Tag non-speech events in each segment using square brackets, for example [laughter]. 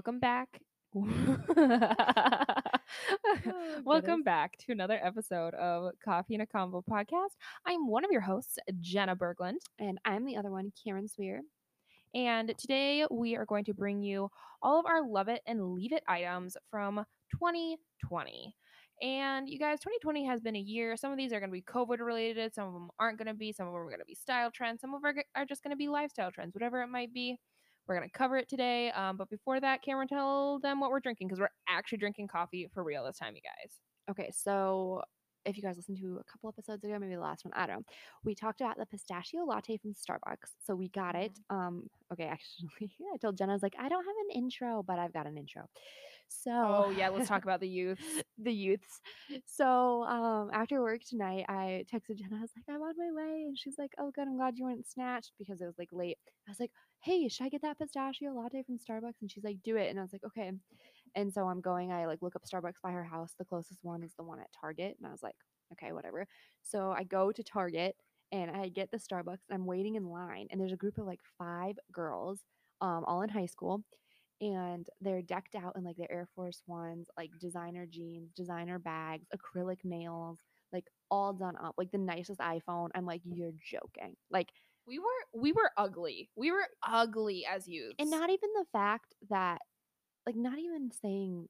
welcome back. [laughs] Oh, goodness. welcome back to another episode of Coffee and a Convo podcast. I'm one of your hosts, Jenna Berglund, And I'm the other one, Cameron Sweer. and today we are going to bring you all of our love it and leave it items from 2020. And you guys, 2020 has been a year. Some of these are going to be COVID related, some of them aren't going to be, some of them are going to be style trends, some of them are just going to be lifestyle trends, whatever it might be. We're going to cover it today. Um, but before that, Cameron, tell them what we're drinking because we're actually drinking coffee for real this time, you guys. Okay, so if you guys listened to a couple episodes ago, maybe the last one, I don't know. We talked about the pistachio latte from Starbucks. So we got it. Um, okay, actually, [laughs] I told Jenna, I was like, I don't have an intro, but I've got an intro. So Oh, yeah, let's talk about the youth. [laughs] the youths. So um after work tonight, I texted Jenna. I was like, I'm on my way. And she's like, Oh good, I'm glad you weren't snatched because it was like late. I was like, Hey, should I get that pistachio latte from Starbucks? And she's like, Do it. And I was like, Okay. And so I'm going, I like look up Starbucks by her house. The closest one is the one at Target. And I was like, Okay, whatever. So I go to Target and I get the Starbucks. I'm waiting in line, and there's a group of like five girls, um, all in high school and they're decked out in like their Air Force Ones, like designer jeans, designer bags, acrylic nails, like all done up, like the nicest iPhone. I'm like, you're joking. Like, We were we were ugly. We were ugly as youths. and not even the fact that, like, not even saying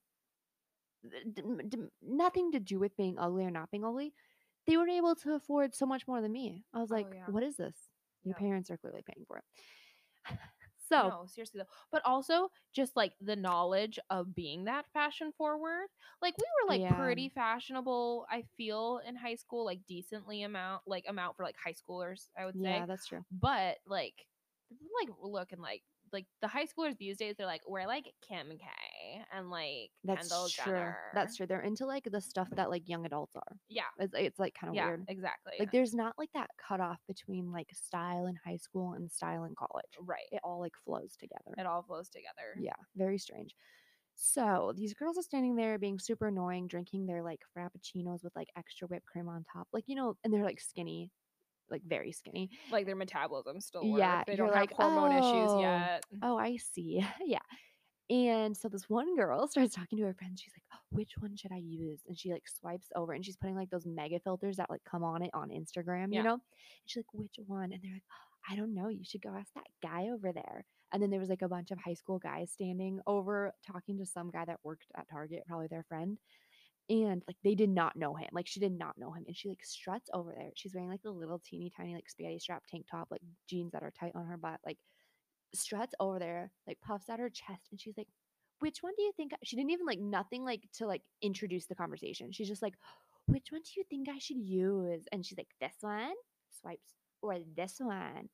d- d- nothing to do with being ugly or not being ugly. They were able to afford so much more than me. I was Oh, like, yeah. what is this? Your Yeah. parents are clearly paying for it. So, no, seriously though. But also just like the knowledge of being that fashion forward. Like we were like Yeah. pretty fashionable, I feel, in high school, like decently amount like amount for like high schoolers, I would say. yeah, that's true. But like like looking like like the high schoolers these days, they're like, we're like Kim K and like That's Kendall true. Jenner. That's true. They're into like the stuff that like young adults are. Yeah. It's, it's like kind of Yeah, weird. exactly. Like there's not like that cutoff between like style in high school and style in college. right. It all like flows together. It all flows together. Yeah, very strange. So these girls are standing there being super annoying, drinking their like frappuccinos with like extra whipped cream on top. Like, you know, and they're like skinny, like very skinny. Like their metabolism still Yeah. They you're don't like, have hormone issues "Oh, yet. Oh, I see. [laughs] yeah. And so this one girl [laughs] starts talking to her friends. She's like, oh, which one should I use? And she like swipes over and she's putting like those mega filters that like come on it on Instagram, Yeah. you know? And she's like, which one? And they're like, I don't know. You should go ask that guy over there. And then there was like a bunch of high school guys standing over talking to some guy that worked at Target, probably their friend. And like they did not know him. Like she did not know him. And she like struts over there. She's wearing like a little teeny tiny like spaghetti strap tank top, like jeans that are tight on her butt, like struts over there, like puffs out her chest, and she's like, "Which one do you think?" I-" She didn't even like nothing like to like introduce the conversation. She's just like, "Which one do you think I should use?" And she's like, "This one." Swipes or this one,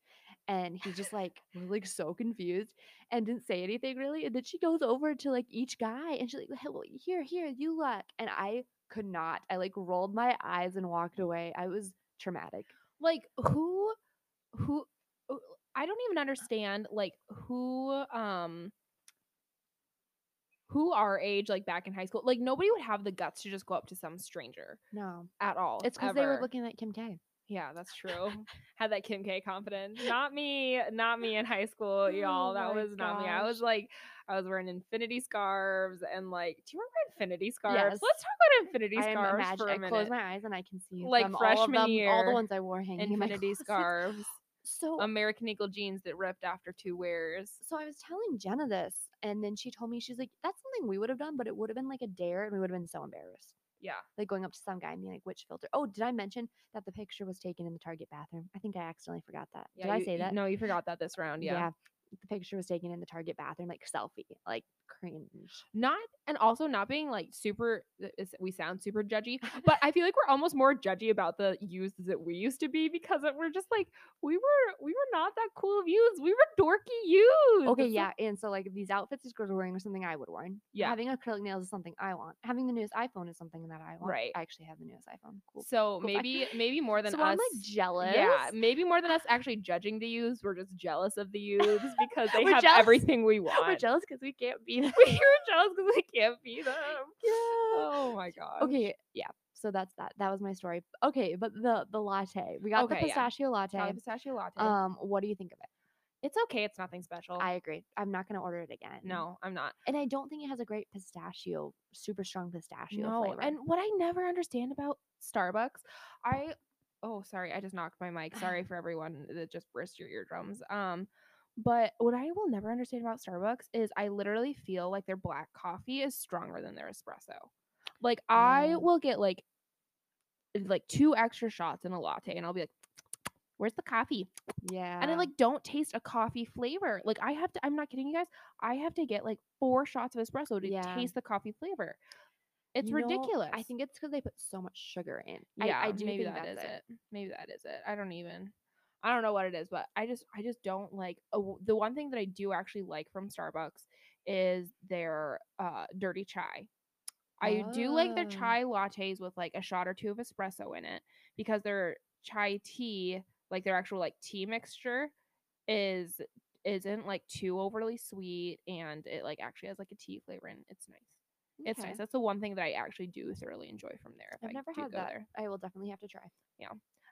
and he's just like was [laughs] like so confused and didn't say anything really. And then she goes over to like each guy, and she's like, "Well, "Here, here, you look." And I could not. I like rolled my eyes and walked away. I was traumatic. like who who I don't even understand like who um who our age like back in high school like nobody would have the guts to just go up to some stranger No, at all it's because they were looking at Kim K. yeah that's [laughs] true. Had that kim k confidence. Not me not me in high school y'all. Oh that was not me. I was like i was wearing infinity scarves and like do you remember infinity scarves? Yes. let's talk about infinity I scarves imagine- for a I minute. I close my eyes and I can see Like them, all of freshman them, all the ones I wore hanging in my [laughs] infinity closet. scarves So, american eagle jeans that ripped after two wears so I was telling Jenna this, and then she told me she's like, "That's something we would have done, but it would have been like a dare, and we would have been so embarrassed." yeah Like going up to some guy and being like, "Which filter?" Oh, did I mention that the picture was taken in the Target bathroom? I think I accidentally forgot that. Yeah, did I you- say you- that? No, you forgot that this round. Yeah. The picture was taken in the Target bathroom, like selfie, like cringe. Not and also not being like super. Uh, we sound super judgy, [laughs] but I feel like we're almost more judgy about the youths that we used to be because we're just like we were. We were not that cool of youths. We were dorky youths. Okay, It's yeah, like- and so like these outfits these girls are wearing are something I would wear. Yeah. having acrylic nails is something I want. Having the newest iPhone is something that I want. Right. I actually have the newest iPhone. Cool. So Cool maybe maybe more than so us. I'm like jealous. Yeah, maybe more than us [laughs] actually judging the youths, we're just jealous of the [laughs] youths because they have jealous- everything we want. We're jealous because we can't be them. We're jealous because we can't be them. yeah. Oh my god. Okay, yeah. So that's that. That was my story. Okay, but the the latte. We got Okay, the yeah. pistachio latte. Chocolate pistachio latte. Um, what do you think of it? It's okay. It's nothing special. I agree. I'm not gonna order it again. no, I'm not. and I don't think it has a great pistachio, super strong pistachio No, flavor. and what I never understand about Starbucks, I oh sorry, I just knocked my mic. Sorry [laughs] for everyone that just burst your eardrums. Um, but what I will never understand about Starbucks is I literally feel like their black coffee is stronger than their espresso. Like I Oh. will get like like two extra shots in a latte, and I'll be like, "Where's the coffee?" yeah, and I like don't taste a coffee flavor. Like I have to I'm not kidding you guys. I have to get like four shots of espresso to Yeah. taste the coffee flavor. It's You know, ridiculous. I think it's because they put so much sugar in. yeah, I, I do maybe think that's it. it. Maybe that is it. I don't even I don't know what it is, but I just I just don't like oh, the one thing that I do actually like from Starbucks is their uh dirty chai. I do like their Oh. chai lattes with like a shot or two of espresso in it because their chai tea, like their actual like tea mixture is isn't like too overly sweet and it like actually has like a tea flavor and it's nice. It's nice. That's the one thing that I actually do thoroughly enjoy from there. If I've I never had that. there. I will definitely have to try.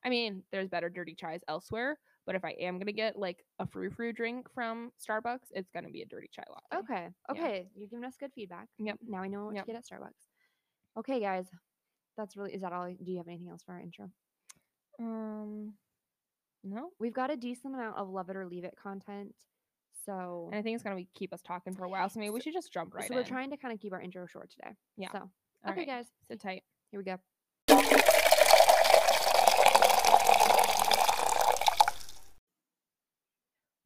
I mean, there's better dirty chais elsewhere, but if I am gonna get like a frou frou drink from Starbucks, it's gonna be a dirty chai latte. Okay. Okay. You're giving us good feedback. Yep. Now I know what Yep. to get at Starbucks. Okay, guys. That's really is that all? Do you have anything else for our intro? Um, no, We've got a decent amount of love it or leave it content. So and I think it's gonna be, keep us talking for a while, so maybe we should just jump right so we're trying to kind of keep our intro short today. Yeah. So All okay, right, guys. Sit tight. Here we go.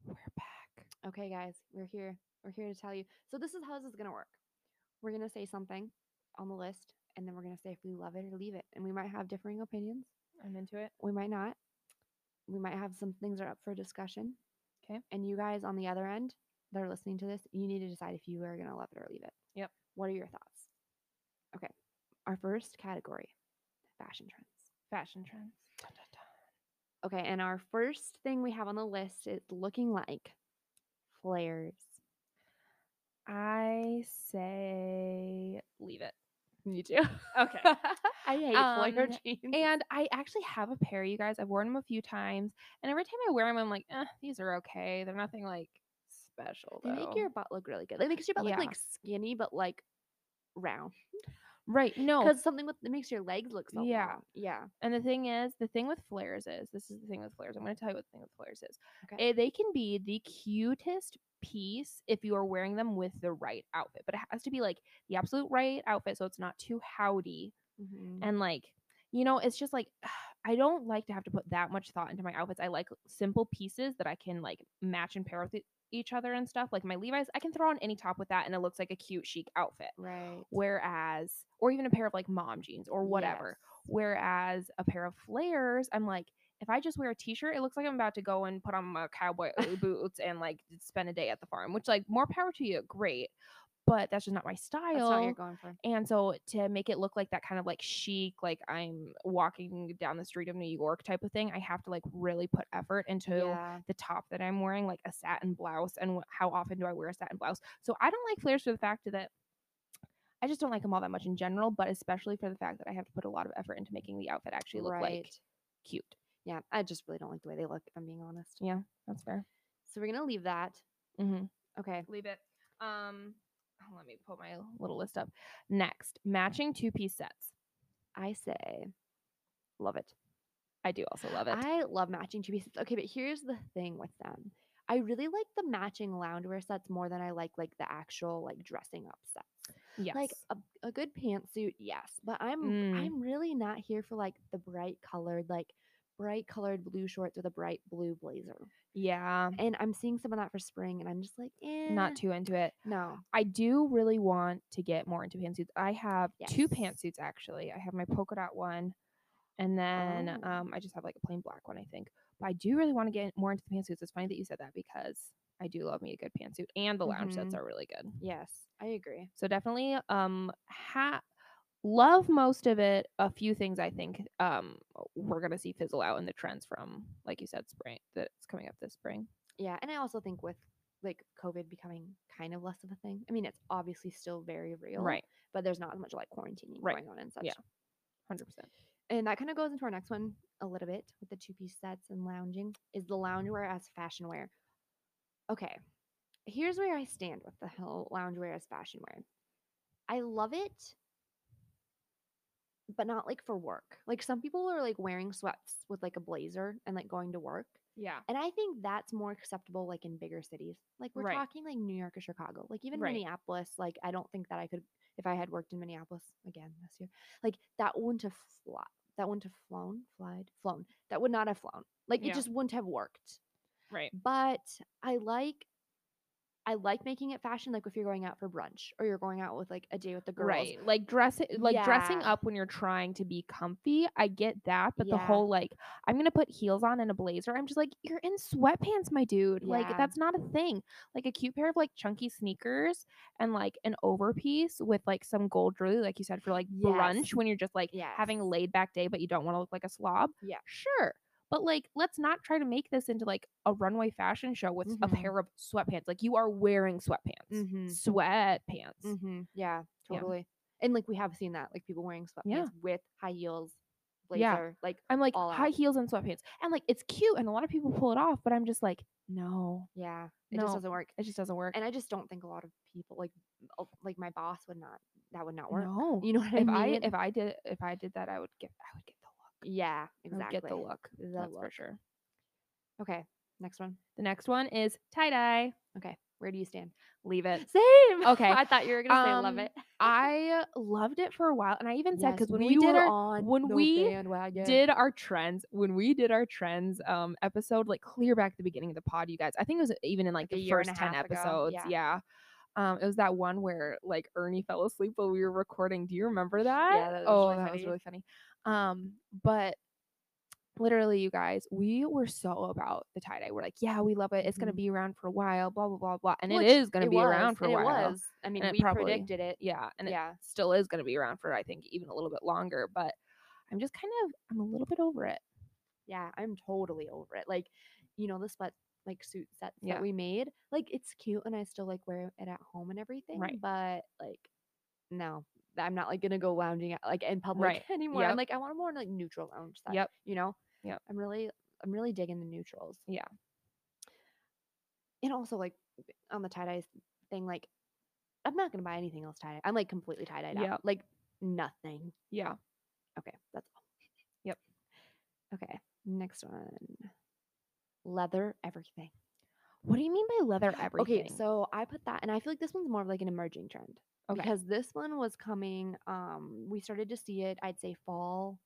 We're back. Okay, guys, we're here. We're here to tell you. So this is how this is gonna work. We're gonna say something on the list, and then we're gonna say if we love it or leave it. And we might have differing opinions. I'm into it. We might not. We might have some things that are up for discussion. Okay. And you guys on the other end that are listening to this, you need to decide if you are gonna love it or leave it. Yep. What are your thoughts? Okay. Our first category, fashion trends. Fashion trends. Dun. Okay, and our first thing we have on the list is looking like flares. I say leave it. Me too. Okay. [laughs] I hate flare Um, jeans. And I actually have a pair, you guys. I've worn them a few times, and every time I wear them, I'm like, eh, these are okay. They're nothing like special. they make your butt look really good. They makes your butt Yeah. look like skinny but like round. Right. No, Because something with it makes your legs look so Yeah. long. Yeah. And the thing is, the thing with flares is this is the thing with flares. I'm going to tell you what the thing with flares is. Okay. Eh, they can be the cutest piece if you are wearing them with the right outfit, but it has to be like the absolute right outfit so it's not too howdy Mhm. and like you know it's just like [sighs] I don't like to have to put that much thought into my outfits. I like simple pieces that I can like match and pair with e- each other and stuff. Like my Levi's, I can throw on any top with that and it looks like a cute chic outfit. Right. Whereas, or even a pair of like mom jeans or whatever. Yes. Whereas a pair of flares, I'm like, if I just wear a t-shirt, it looks like I'm about to go and put on my cowboy [laughs] boots and like spend a day at the farm, which like more power to you, great. But that's just not my style. That's not what you're going for. And so to make it look like that kind of like chic, like I'm walking down the street of New York type of thing, I have to like really put effort into Yeah. the top that I'm wearing, like a satin blouse. And how often do I wear a satin blouse? So I don't like flares for the fact that I just don't like them all that much in general, but especially for the fact that I have to put a lot of effort into making the outfit actually look like cute. Yeah. I just really don't like the way they look, if I'm being honest. Yeah, that's fair. So we're gonna leave that. Mm-hmm. Okay. Leave it. Um, let me pull my little list up. Next, matching two piece sets. I say love it. I do also love it. I love matching two pieces. Okay, but here's the thing with them. I really like the matching loungewear sets more than I like like the actual like dressing up sets. yes. Like a, a good pantsuit, yes, but I'm Mm. I'm really not here for like the bright colored like bright colored blue shorts with a bright blue blazer. yeah. And I'm seeing some of that for spring, and I'm just like, eh, Not too into it. no. I do really want to get more into pantsuits. I have two pantsuits actually. I have my polka dot one, and then Oh. um, I just have like a plain black one, I think. But I do really want to get more into the pantsuits. It's funny that you said that because I do love me a good pantsuit, and the lounge sets Mhm. are really good. Yes, I agree. So definitely, um, ha- love most of it. A few things I think um we're gonna see fizzle out in the trends from, like you said, spring that's coming up this spring. Yeah, and I also think with like COVID becoming kind of less of a thing. I mean, it's obviously still very real, Right, But there's not as much like quarantining Right. going on and such. Yeah. hundred percent. And that kind of goes into our next one a little bit with the two piece sets and lounging is the loungewear as fashion wear. okay. Here's where I stand with the whole loungewear as fashion wear. I love it, but not like for work. Like some people are like wearing sweats with like a blazer and like going to work. Yeah. And I think that's more acceptable like in bigger cities. Like we're Right. talking like New York or Chicago. Like even Right. Minneapolis, like I don't think that I could if I had worked in Minneapolis again this year. Like that wouldn't have fly, that wouldn't have flown, flied, flown. That would not have flown. Like Yeah. it just wouldn't have worked. Right. But I like I like making it fashion like if you're going out for brunch or you're going out with like a day with the girls. Right. Like dress it like dressing up when you're trying to be comfy. I get that, but the whole like I'm going to put heels on and a blazer. I'm just like you're in sweatpants, my dude. Like that's not a thing. Like a cute pair of like chunky sneakers and like an overpiece with like some gold jewelry like you said for like brunch when you're just like having a laid back day but you don't want to look like a slob. Yeah. Sure. But like let's not try to make this into like a runway fashion show with a Mhm. pair of sweatpants. Like you are wearing sweatpants. Mhm. Sweatpants. Mm-hmm. Yeah, Yeah. totally. And like we have seen that, like people wearing sweatpants Yeah. with high heels, blazer, Yeah. like I'm like high out. heels and sweatpants. And like it's cute and a lot of people pull it off, but I'm just like, no, yeah, it just doesn't work. it just doesn't work. And I just don't think a lot of people like uh, like my boss would not that would not work. no. You know what I If mean? I if I did if I did that, I would get I would get. Yeah, exactly. get the look. The That's for sure. Okay, next one. The next one is tie dye. Okay, where do you stand? Leave it. Same. Okay, [laughs] I thought you were gonna say love um, it. [laughs] I loved it for a while, and I even said Yes, because when we, did were our when we bandwagon. did our trends when we did our trends um episode like clear back at the beginning of the pod you guys i think it was even in like, Like the first 10 half ago, episodes yeah. yeah. um it was that one where like ernie fell asleep while we were recording do you remember that that was oh really that funny. was really funny um but literally you guys we were so about the tie-dye we're like yeah we love it it's gonna Mhm. be around for a while blah blah blah blah and Which it is gonna it be was, around for a while It was. I mean, it we probably- predicted it. yeah and it yeah. still is to be around for I think even a little bit longer. But I'm just kind of I'm a little bit over it. Yeah, I'm totally over it. Like, you know, the sweat like suit sets Yeah. that we made. Like, it's cute and I still like wear it at home and everything. Right. But like, no, I'm not like gonna go lounging out, like in public Right. [laughs] anymore. Yep. I'm like, I want a more like neutral lounge set. Yep. You know. Yep. I'm really, I'm really digging the neutrals. Yeah. And also like on the tie dye thing, like, I'm not gonna buy anything else tie dye. I'm like completely tie dyed yeah. out. Like nothing. Yeah. Okay, that's all. Yep. Okay, next one. Leather everything. What do you mean by leather everything? Okay, so I put that, and I feel like this one's more of like an emerging trend Okay. because this one was coming. Um, we started to see it. I'd say fall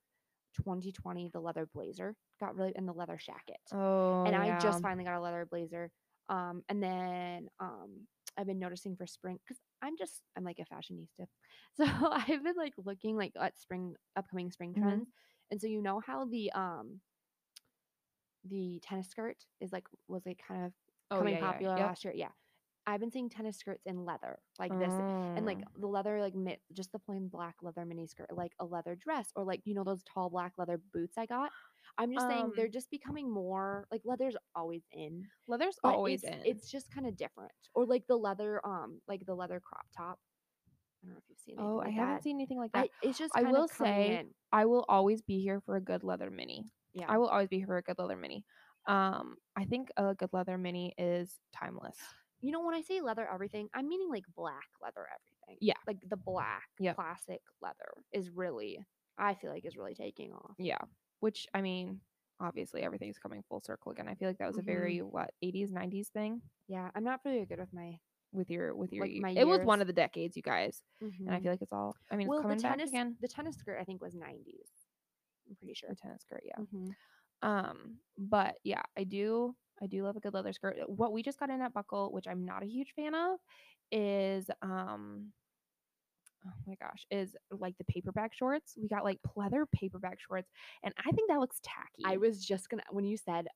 2020. The leather blazer got really, and the leather jacket. oh, and I yeah. just finally got a leather blazer. Um, and then um, I've been noticing for spring because I'm just I'm like a fashionista, [laughs] so I've been like looking like at spring upcoming spring Mhm. trends. And so you know how the um the tennis skirt is like was like kind of oh, coming yeah, yeah, popular yep. last year. Yeah. I've been seeing tennis skirts in leather like this and like Mm. the leather like mi- just the plain black leather mini skirt like a leather dress or like you know those tall black leather boots I got. I'm just saying they're Um, just becoming more like leather's always in. leather's always it's, in. It's just kind of different. Or like the leather um like the leather crop top. I don't know if you've seen it. oh, anything I haven't that. seen anything like that. I, it's just I will say in. I will always be here for a good leather mini. Yeah. I will always be here for a good leather mini. Um, I think a good leather mini is timeless. You know when I say leather everything, I'm meaning like black leather everything. Yeah. Like the black Yep. classic leather is really I feel like is really taking off. Yeah. Which I mean, obviously everything's coming full circle again. I feel like that was a Mhm. very what 80s 90s thing Yeah, I'm not very good with my with your with your Like my it was one of the decades, you guys. And I feel like it's all I mean, well, it's coming the back tennis again. the tennis skirt I think was 90s. I'm pretty sure. The tennis skirt, yeah. Mhm. Um, but yeah, I do I do love a good leather skirt. What we just got in at Buckle, which I'm not a huge fan of, is um oh my gosh, is like the paperbag shorts. We got like pleather paperbag shorts, and I think that looks tacky. I was just gonna when you said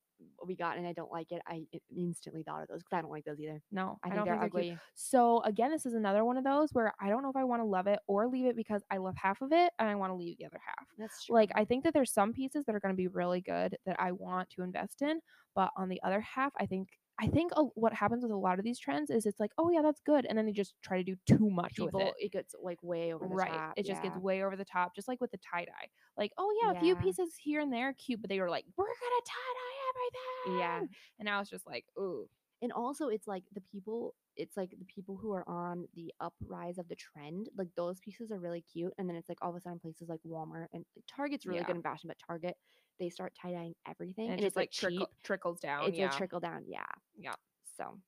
we got and I don't like it, I instantly thought of those because I don't like those either. no, I, I, think don't they're think they're cute. So again, this is another one of those where I don't know if I want to love it or leave it because I love half of it and I want to leave the other half. That's true. Like I think that there's some pieces that are going to be really good that I want to invest in, but on the other half, I think I think a, what happens with a lot of these trends is it's like, oh yeah, that's good, and then they just try to do too much people with it. it gets like way over the Right, top. it just gets way over the top, just like with the tie dye. Like, oh yeah, a few pieces here and there, cute, but they were like, we're gonna tie dye everything. Yeah. and I was just like, ooh, And also, it's like the people, it's like the people who are on the uprise of the trend, like those pieces are really cute. And then it's like all of a sudden places like Walmart and like, Target's really Yeah. good in fashion, but Target, they start tie dyeing everything. And, And, it it's just like cheap. trickle, trickles down. It's yeah. a trickle down. Yeah. Yeah. So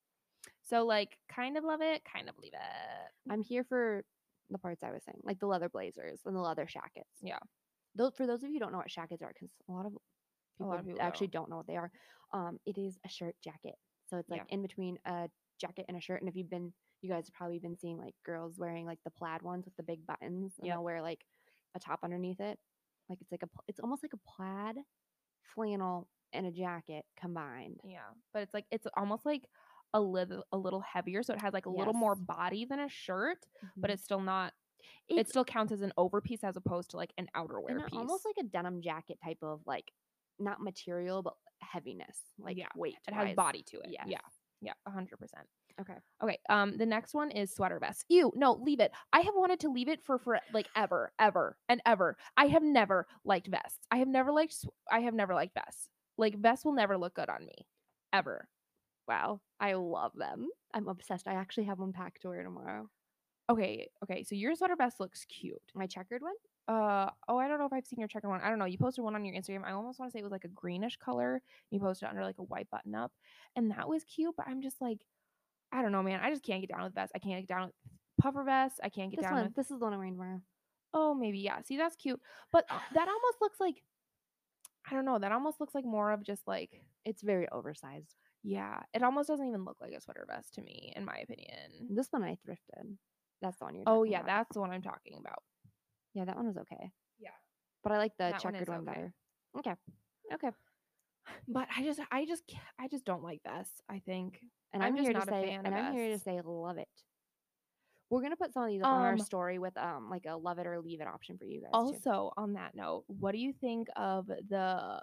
so like kind of love it, kind of leave it. I'm here for the parts I was saying, like the leather blazers and the leather shackets. Yeah. Those, for those of you who don't know what shackets are, because a lot of people, lot of people actually don't. don't know what they are. Um, it is a shirt jacket. So it's like Yeah. in between a jacket and a shirt. And if you've been, you guys have probably been seeing like girls wearing like the plaid ones with the big buttons, and Yep. they'll wear like a top underneath it. Like it's like a, it's almost like a plaid flannel and a jacket combined. Yeah, but it's like it's almost like a little a little heavier, so it has like a little more body than a shirt, but Mhm. it's still not. it still counts as an overpiece as opposed to like an outerwear piece. almost like a denim jacket type of like not material but heaviness, like Yeah, weight. it has body to it. Yes. Yeah, yeah, a hundred percent. Okay. Okay. Um, the next one is sweater vest. Ew, no, leave it. I have wanted to leave it for for like ever, ever, and ever. I have never liked vests. I have never liked. sw- I have never liked vests. Like vests will never look good on me, ever. Wow, I love them. I'm obsessed. I actually have one packed to wear tomorrow. Okay, okay. So your sweater vest looks cute. My checkered one. Uh oh, I don't know if I've seen your checkered one. I don't know. You posted one on your Instagram. I almost want to say it was like a greenish color. You posted it under like a white button up, and that was cute. But I'm just like, I don't know, man. I just can't get down with vests. I can't get down with puffer vests. I can't get This down one. with. This is the one I'm wearing tomorrow. Oh, maybe yeah. See, that's cute. But uh, that almost looks like, I don't know. That almost looks like more of just like, It's very oversized. yeah. It almost doesn't even look like a sweater vest to me, in my opinion. This one I thrifted. That's the one you're. Oh yeah, about. that's the one I'm talking about. Yeah, that one was okay. Yeah. But I like the That one is checkered one, okay. better. Okay. Okay. But I just, I just, ca- I just don't like vests. I think. And I'm I'm, just here to not a say, fan and of I'm here to vests. say, love it. We're gonna put some of these up on our Um, story with um like a love it or leave it option for you guys. too. Also, on that note, what do you think of the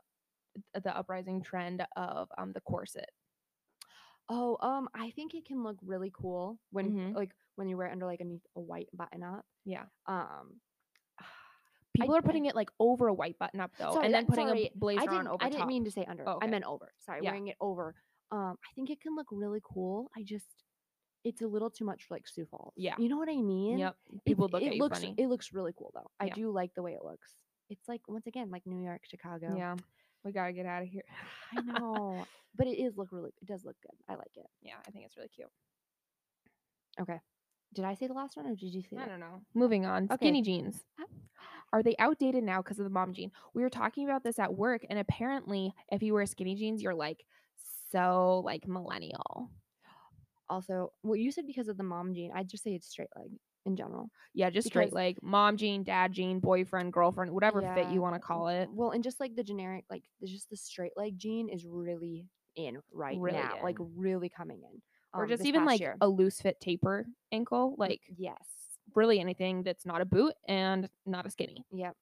the uprising trend of um the corset? Oh, um, I think it can look really cool when Mhm. like when you wear it under like a, a white button up. Yeah. Um, People I- are putting it like over a white button up though, Sorry, and then putting sorry, a blazer I didn't, on over top. I didn't top. mean to say under. Oh, I meant over. Sorry, Yeah. wearing it over. Um, I think it can look really cool. I just, it's a little too much for like Sioux Falls. Yeah. you know what I mean. Yep. People look it at looks, funny. It looks really cool though. I Yeah. do like the way it looks. It's like once again like New York, Chicago. Yeah. We gotta get out of here. [sighs] I know, but it is look really. It does look good. I like it. yeah, I think it's really cute. Okay. Did I say the last one or did you say? I that? don't know. Moving on. Okay. Skinny jeans. Are they outdated now because of the mom jean? We were talking about this at work, and apparently, if you wear skinny jeans, you're like so like millennial. Also, well, you said because of the mom jean. I'd just say it's straight leg in general. Yeah, just straight Because- like mom jean, dad jean, boyfriend, girlfriend, whatever fit you want to call it. Well, and just like the generic, like just the straight leg jean is really in right Really now, like really coming in. or um, just even like year. a loose fit taper ankle, like yes, really anything that's not a boot and not a skinny. yep,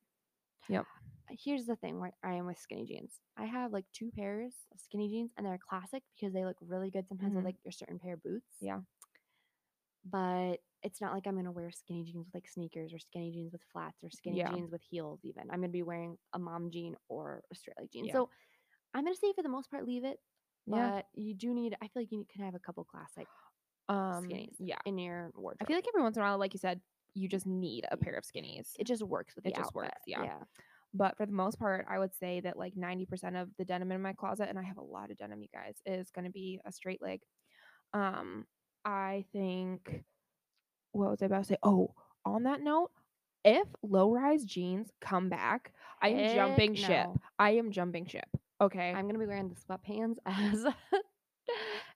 Yep. Here's the thing where I am with skinny jeans. I have like two pairs of skinny jeans, and they're classic because they look really good sometimes Mhm. with like your certain pair of boots. Yeah. But it's not like I'm gonna wear skinny jeans with like sneakers or skinny jeans with flats or skinny Yeah. jeans with heels. Even I'm gonna be wearing a mom jean or a straight leg jean. Yeah. So I'm gonna say for the most part leave it. Yeah. You do need. I feel like you can have a couple classic Um, skinnies yeah. in your wardrobe. I feel like every once in a while, like you said, you just need a pair of skinnies. it just works with it the just works, outfit, yeah. yeah. but for the most part, I would say that like 90% of the denim in my closet, and I have a lot of denim, you guys, is going to be a straight leg. Um, I think, what was I about to say? Oh, on that note, if low rise jeans come back, I am Heck jumping ship. no. I am jumping ship. Okay. I'm gonna be wearing the sweatpants [laughs] as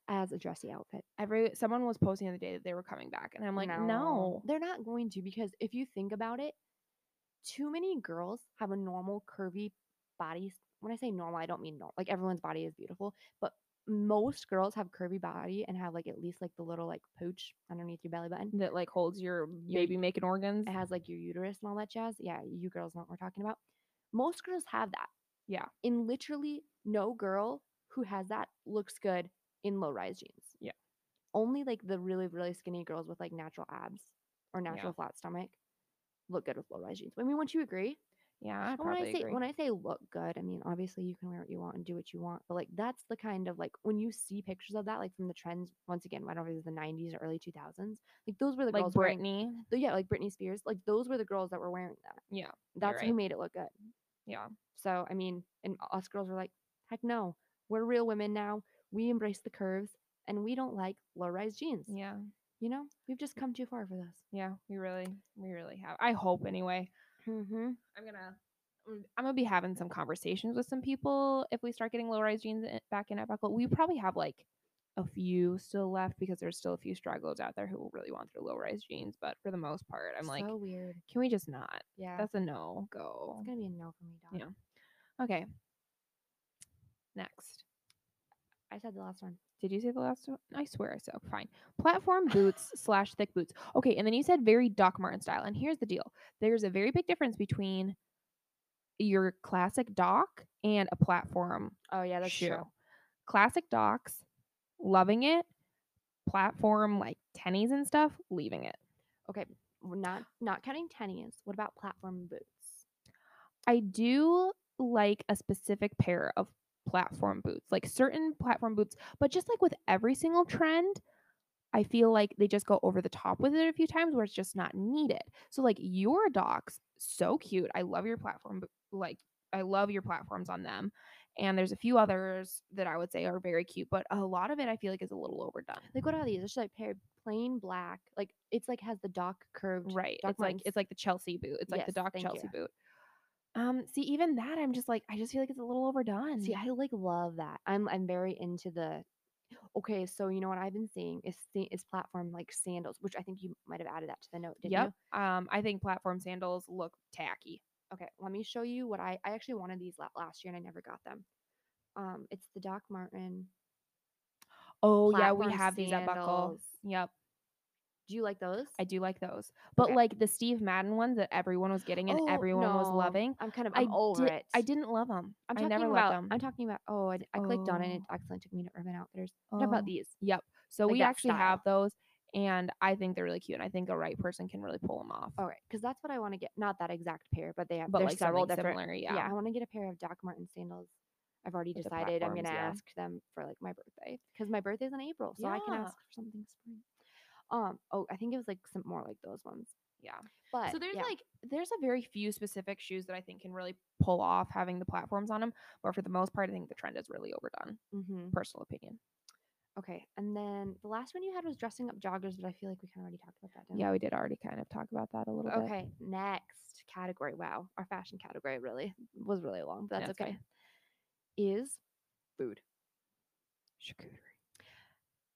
as a dressy outfit. Every someone was posting the other day that they were coming back, and I'm like, no. they're not going to because if you think about it, too many girls have a normal curvy body. When I say normal, I don't mean normal. Like everyone's body is beautiful, but most girls have curvy body and have like at least like the little like pooch underneath your belly button. That like holds your Your- baby making organs. It has like your uterus and all that jazz. Yeah, you girls know what we're talking about. Most girls have that. Yeah. And literally no girl who has that looks good in low rise jeans. Yeah. Only like the really, really skinny girls with like natural abs or natural flat stomach look good with low rise jeans. I mean, wouldn't you agree? Yeah, I when I say agree. when I say look good, I mean obviously you can wear what you want and do what you want, but like that's the kind of like when you see pictures of that, like from the trends. Once again, I don't know if it was the '90s or early 2000s. Like those were the like girls wearing. Britney. the- yeah, like Britney Spears. Like those were the girls that were wearing that. Yeah, That's who made it look good. yeah. So I mean, and us girls were like, heck no, we're real women now. We embrace the curves, and we don't like low rise jeans. Yeah. You know, we've just come too far for this. Yeah, we really, we really have. I hope anyway. Mm-hmm. I'm gonna, I'm- gonna be having some conversations with some people if we start getting low rise jeans in- back in at Buckle. We probably have like a few still left because there's still a few stragglers out there who will really want their low rise jeans. But for the most part, I'm like, so weird. can we just not? Yeah, That's a no go. it's gonna be a no for me, dog. Yeah. Okay. Next. I said the last one. Did you say the last one? I swear I said fine. Platform boots [laughs] slash thick boots. Okay, and then you said very Doc Martin style. And here's the deal: there's a very big difference between your classic Doc and a platform Oh yeah, that's shoe. true. Classic Docs, loving it. Platform like tennies and stuff, leaving it. Okay, not not counting tennies. What about platform boots? I do like a specific pair of platform boots, like certain platform boots, but just like with every single trend, I feel like they just go over the top with it a few times where it's just not needed. So like your docs, so cute. I love your platform, like I love your platforms on them. And there's a few others that I would say are very cute, but a lot of it I feel like is a little overdone. Like what are these? It's just like pair plain black. Like it's like has the dock curved. Right. It's like it's like the Chelsea boot. It's like the Yes, Doc thank Chelsea you. boot. Um, see, even that I'm just like I just feel like it's a little overdone. See, I like love that. I'm I'm very into the. Okay, so you know what I've been seeing is is platform like sandals, which I think you might have added that to the note, didn't Yep. Um, I think platform sandals look tacky. Okay, let me show you what I I actually wanted these last year and I never got them. Um, it's the Doc Martin. Oh yeah, we have these at Buckle. Yep, Do you like those? I do like those. But Okay. like the Steve Madden ones that everyone was getting and Oh, everyone was loving. I'm kind of I I'm over di- it. I didn't love them. I'm I talking never about. loved them. I'm talking about. Oh, I, I clicked on it. and It Oh. accidentally took me to Urban Outfitters. I'm talking about Oh. these. Yep. So Like we actually have those, and I think they're really cute. And I think a right person can really pull them off. All right, because that's what I want to get. Not that exact pair, but they have. but like several different. similar. Yeah. Yeah. I want to get a pair of Doc Martin sandals. I've already decided I'm gonna yeah. ask them for like my birthday because my birthday's in April, so I can ask for something spring. Um. Oh, I think it was like some more like those ones. Yeah. But So there's yeah. like there's a very few specific shoes that I think can really pull off having the platforms on them. But for the most part, I think the trend is really overdone. hmm Personal opinion. Okay, and then the last one you had was dressing up joggers, but I feel like we kind of already talked about that. Yeah, we did already kind of talk about that a little we? bit. Okay, next category. Wow, our fashion category really was really long, but that's That's okay. fine. Is food. Charcuterie.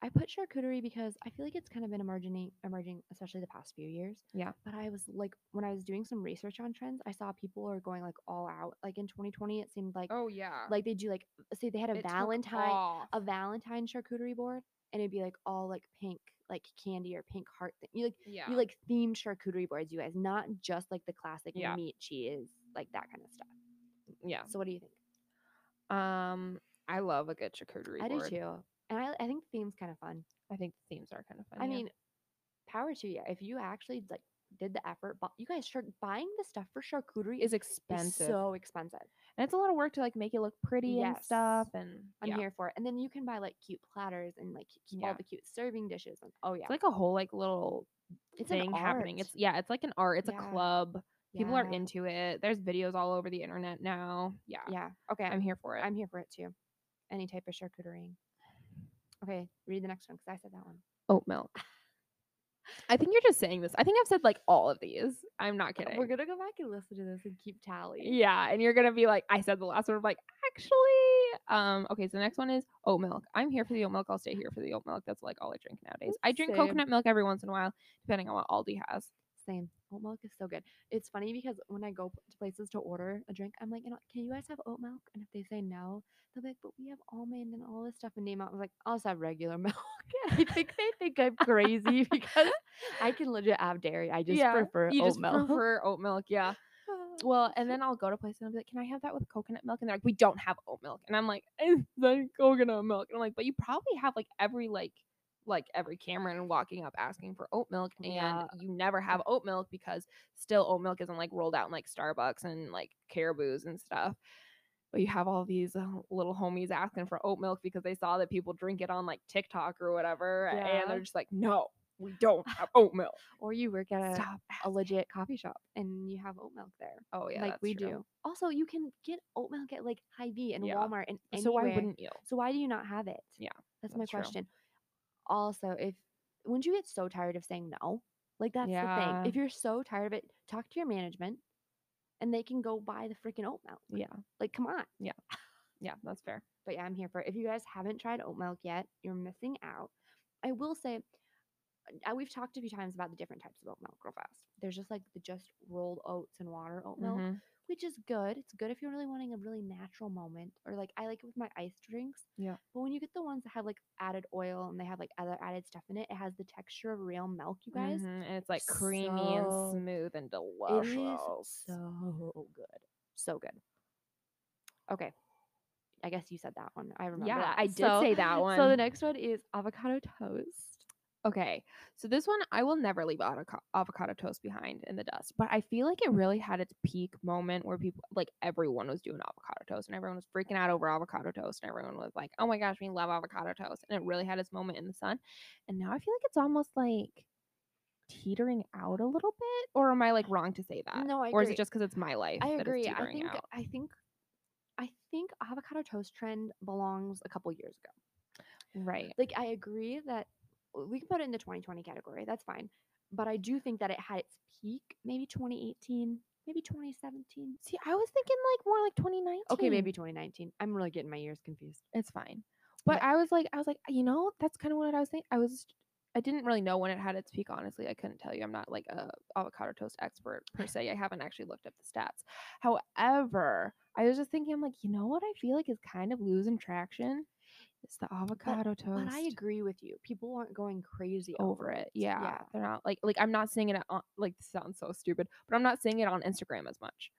I put charcuterie because I feel like it's kind of been emerging, emerging, especially the past few years. Yeah. But I was like, when I was doing some research on trends, I saw people are going like all out. Like in 2020, it seemed like Oh yeah. like they do like say they had a It Valentine a Valentine charcuterie board, and it'd be like all like pink like candy or pink heart. Thing. You like yeah. you like themed charcuterie boards, you guys, not just like the classic Yeah. meat, cheese, like that kind of stuff. yeah. So what do you think? Um, I love a good charcuterie I board. do too, and I I think the theme's kind of fun. I think the themes are kind of fun. I yeah. mean, power to you if you actually like did the effort. But you guys, char- buying the stuff for charcuterie is expensive, so expensive. and it's a lot of work to like make it look pretty and stuff. And I'm yeah. here for it. And then you can buy like cute platters and like Yeah. all the cute serving dishes. And oh yeah, It's like a whole like little It's thing happening. It's yeah, it's like an art. It's Yeah. a club. People are into it. There's videos all over the internet now. Yeah, Yeah. Okay. I'm here for it. I'm here for it too. Any type of charcuterie. Okay, read the next one because I said that one. oat milk. I think you're just saying this. I think I've said like all of these. I'm not kidding. We're gonna go back and listen to this and keep tally. Yeah, and you're gonna be like, I said the last one. I'm like, actually, um, okay. So the next one is oat milk. I'm here for the oat milk. I'll stay here for the oat milk. That's like all I drink nowadays. I drink Same. coconut milk every once in a while, depending on what Aldi has. Same. Oat milk is so good. It's funny because when I go to places to order a drink, I'm like, you know, can you guys have oat milk? And if they say no, they'll be like, but we have almond and all this stuff and name out. I was like, I'll just have regular [laughs] milk. I think they think I'm crazy because [laughs] I can legit have dairy. I just Yeah, prefer you oat just milk. [laughs] prefer oat milk, yeah. Oh, well, and then I'll go to places and I'll be like, "Can I have that with coconut milk?" And they're like, "We don't have oat milk." And I'm like, "It's like coconut milk." And I'm like, "But you probably have like every like like every Cameron walking up asking for oat milk and Yeah. you never have oat milk because still oat milk isn't like rolled out in like Starbucks and like Caribou's and stuff. But you have all these uh, little homies asking for oat milk because they saw that people drink it on like TikTok or whatever Yeah. and they're just like, "No, we don't have oat milk." [laughs] Or you work at a, Stop. a legit coffee shop and you have oat milk there. Oh yeah, like we true. do. Also, you can get oat milk at like Hy-Vee and Yeah. Walmart and So why wouldn't you? So why do you not have it? Yeah, that's, my true. question. Also, if wouldn't you get so tired of saying no? Like that's the thing. If you're so tired of it, talk to your management, and they can go buy the freaking oat milk. Yeah, Like, come on. yeah, Yeah, that's fair. But yeah, I'm here for it. If you guys haven't tried oat milk yet, you're missing out. I will say, uh, we've talked a few times about the different types of oat milk real fast. There's just like the just rolled oats and water oat milk, Mhm. Which is good. It's good if you're really wanting a really natural moment, or like I like it with my iced drinks. Yeah. But when you get the ones that have like added oil and they have like other added stuff in it, it has the texture of real milk, you guys. Mhm, And it's like creamy and smooth and delicious. is so good. So good. Okay. I guess you said that one. I remember Yeah, that. I did So- say that [laughs] one. So the next one is avocado toast. Okay, so this one I will never leave avoca- avocado toast behind in the dust, but I feel like it mm. really had its peak moment where people, like everyone, was doing avocado toast and everyone was freaking out over avocado toast and everyone was like, "Oh my gosh, we love avocado toast!" And it really had its moment in the sun. And now I feel like it's almost like teetering out a little bit, or am I like wrong to say that? No, I Agree. or is it just because it's my life? I that it's agree. I think out? I think I think avocado toast trend belongs a couple years ago. right. Like I agree that we can put it in the 2020 category. That's fine. But I do think that it had its peak maybe 2018, maybe 2017. See, I was thinking like more like 2019. Okay, maybe 2019. I'm really getting my years confused. it's fine. But, But- I was like, I was like, you know, that's kind of what I was thinking. I was, I didn't really know when it had its peak. Honestly, I couldn't tell you. I'm not like a avocado toast expert per se. I haven't actually looked up the stats. However, I was just thinking, I'm like, you know what? I feel like is kind of losing traction. It's the avocado toast. But I agree with you. People aren't going crazy over it. Yeah, Yeah. they're not like like I'm not seeing it on like this sounds so stupid, but I'm not seeing it on Instagram as much.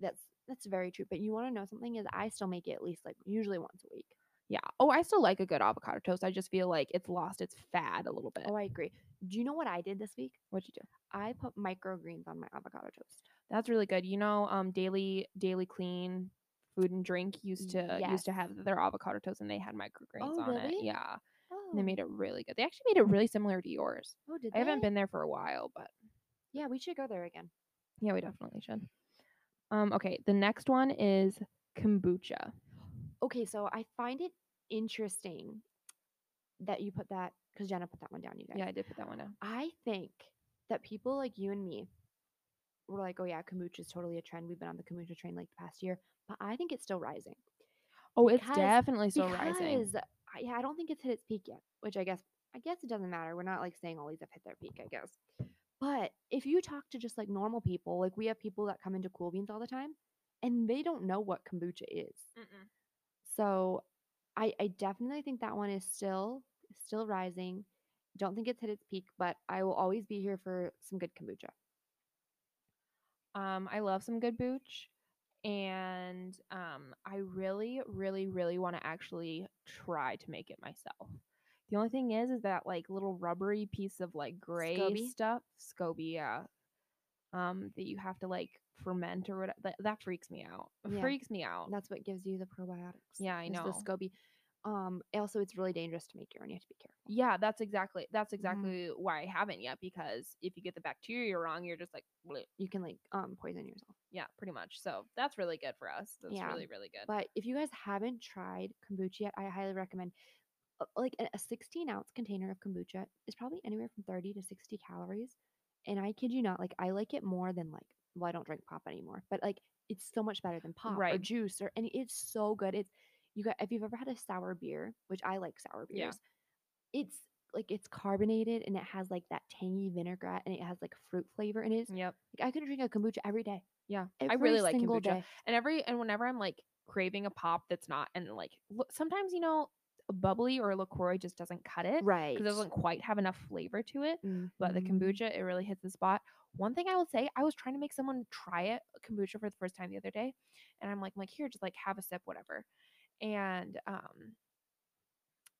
That's that's very true. But you want to know something is I still make it at least like usually once a week. Yeah. Oh, I still like a good avocado toast. I just feel like it's lost its fad a little bit. Oh, I agree. Do you know what I did this week? What'd you do? I put microgreens on my avocado toast. That's really good. You know, um, daily daily clean food and drink used to used to have their avocado toast and they had microgreens Oh, on it. Yeah, Oh, and they made it really good. They actually made it really similar to yours. Oh, did I haven't been there for a while, but Yeah, we should go there again. yeah, we definitely should. Um, okay, the next one is kombucha. Okay, so I find it interesting that you put that because Jenna put that one down. You guys. Yeah, I did put that one down. I think that people like you and me were like, oh yeah, kombucha is totally a trend. We've been on the kombucha train like the past year, but I think it's still rising. Oh, it's definitely still rising. Because I, yeah, I don't think it's hit its peak yet. Which I guess I guess it doesn't matter. We're not like saying all these have hit their peak. I guess. But if you talk to just like normal people, like we have people that come into Cool Beans all the time, and they don't know what kombucha is. So I I definitely think that one is still still rising. Don't think it's hit its peak, but I will always be here for some good kombucha. Um, I love some good booch, and um, I really, really, really want to actually try to make it myself. The only thing is, is that like little rubbery piece of like gray SCOBY? stuff, SCOBY, yeah, um, that you have to like ferment or whatever. That, that freaks me out. Yeah. freaks me out. That's what gives you the probiotics. Yeah, I is know. The SCOBY. Um, also, it's really dangerous to make your own. You have to be careful. Yeah, that's exactly that's Mm-hmm. exactly why I haven't yet. Because if you get the bacteria wrong, you're just like, bleh. You can like um poison yourself. yeah, pretty much. So that's really good for us. That's Yeah, really, really good. But if you guys haven't tried kombucha yet, I highly recommend. uh, Like a a 16 ounce container of kombucha is probably anywhere from 30 to 60 calories, and I kid you not, like I like it more than like. Well, I don't drink pop anymore, but like it's so much better than pop or juice or any. It's so good. It's you got if you've ever had a sour beer, which I like sour Yeah. beers. It's like it's carbonated and it has like that tangy vinaigrette and it has like fruit flavor and it's Yep. like I could drink a kombucha every day. Yeah. Every I really like kombucha. day. And every and whenever I'm like craving a pop that's not and like sometimes you know a bubbly or a LaCroix just doesn't cut it Right. because it doesn't quite have enough flavor to it. But the Mhm. kombucha, it really hits the spot. One thing I will say, I was trying to make someone try it kombucha for the first time the other day, and I'm like, I'm like here, just like have a sip, whatever. And um,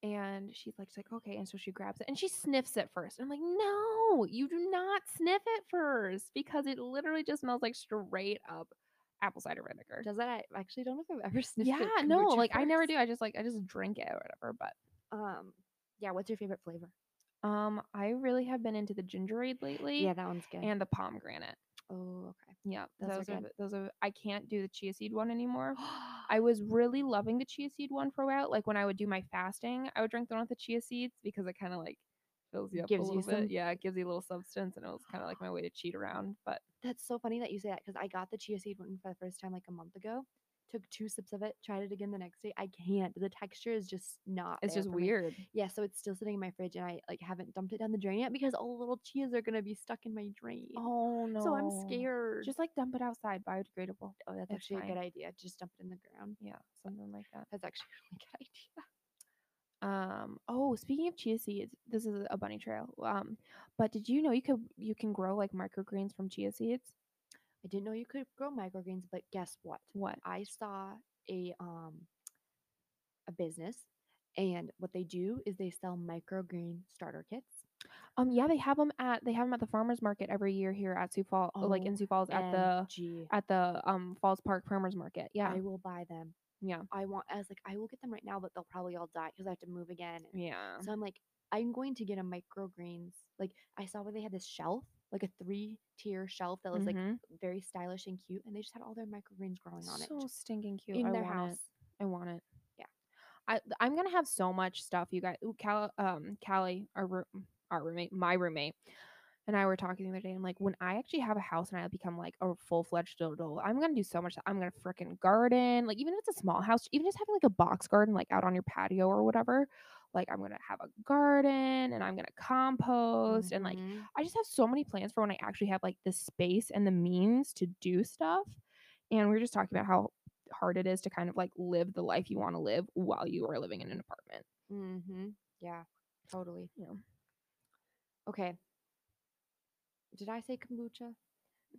And she's like, she's like, okay. And so she grabs it and she sniffs it first. And I'm like, no, you do not sniff it first because it literally just smells like straight up apple cider vinegar. Does that? I actually don't know if I've ever [laughs] sniffed. It? Yeah, no, like I never do. I just like I just drink it or whatever. But Um, yeah. What's your favorite flavor? um, I really have been into the gingerade lately. Yeah, that one's good. and the pomegranate. Oh, okay. Yeah, Those are those are good. those are. I can't do the chia seed one anymore. [gasps] I was really loving the chia seed one for a while. Like when I would do my fasting, I would drink the one with the chia seeds because it kind of like fills you up Gives a you little bit. some- Yeah, it gives you a little substance, and it was kind of like my way to cheat around. But That's so funny that you say that because I got the chia seed one for the first time like a month ago. Took two sips of it, tried it again the next day. I can't. The texture is just not. it's just for me. weird. Yeah, so it's still sitting in my fridge, and I like haven't dumped it down the drain yet because all the little chias are gonna be stuck in my drain. Oh no! So I'm scared. Just like dump it outside, biodegradable. oh, that's it's actually a good idea. Just dump it in the ground. Yeah, something like that. That's actually a really good idea. Um. Oh, speaking of chia seeds, this is a bunny trail. Um. But did you know you could you can grow like microgreens from chia seeds? I didn't know you could grow microgreens, but guess what? What? I saw a um a business, and what they do is they sell microgreen starter kits. Um. Yeah, they have them at they have them at the farmers market every year here at Sioux Falls, like in Sioux Falls at the at the um Falls Park Farmers Market. Yeah. I will buy them. yeah. I want. I was like, I will get them right now, but they'll probably all die because I have to move again. Yeah. So I'm like, I'm going to get a microgreens. Like I saw where they had this shelf, like a three tier shelf that was like Mhm. very stylish and cute, and they just had all their microgreens growing on it so stinking cute. in I their want house. it. I want it. Yeah. I I'm gonna have so much stuff. You guys, ooh, Cal, um, Callie, our roo- our roommate, my roommate, and I were talking the other day. I'm like, when I actually have a house and I become like a full fledged adult, I'm gonna do so much. I'm gonna freaking garden. Like even if it's a small house, even just having like a box garden, like out on your patio or whatever. Like I'm gonna have a garden and I'm gonna compost and like Mhm. I just have so many plans for when I actually have like the space and the means to do stuff. And we were just talking about how hard it is to kind of like live the life you want to live while you are living in an apartment. Mm-hmm. Yeah. Totally. Yeah. Okay. Did I say kombucha?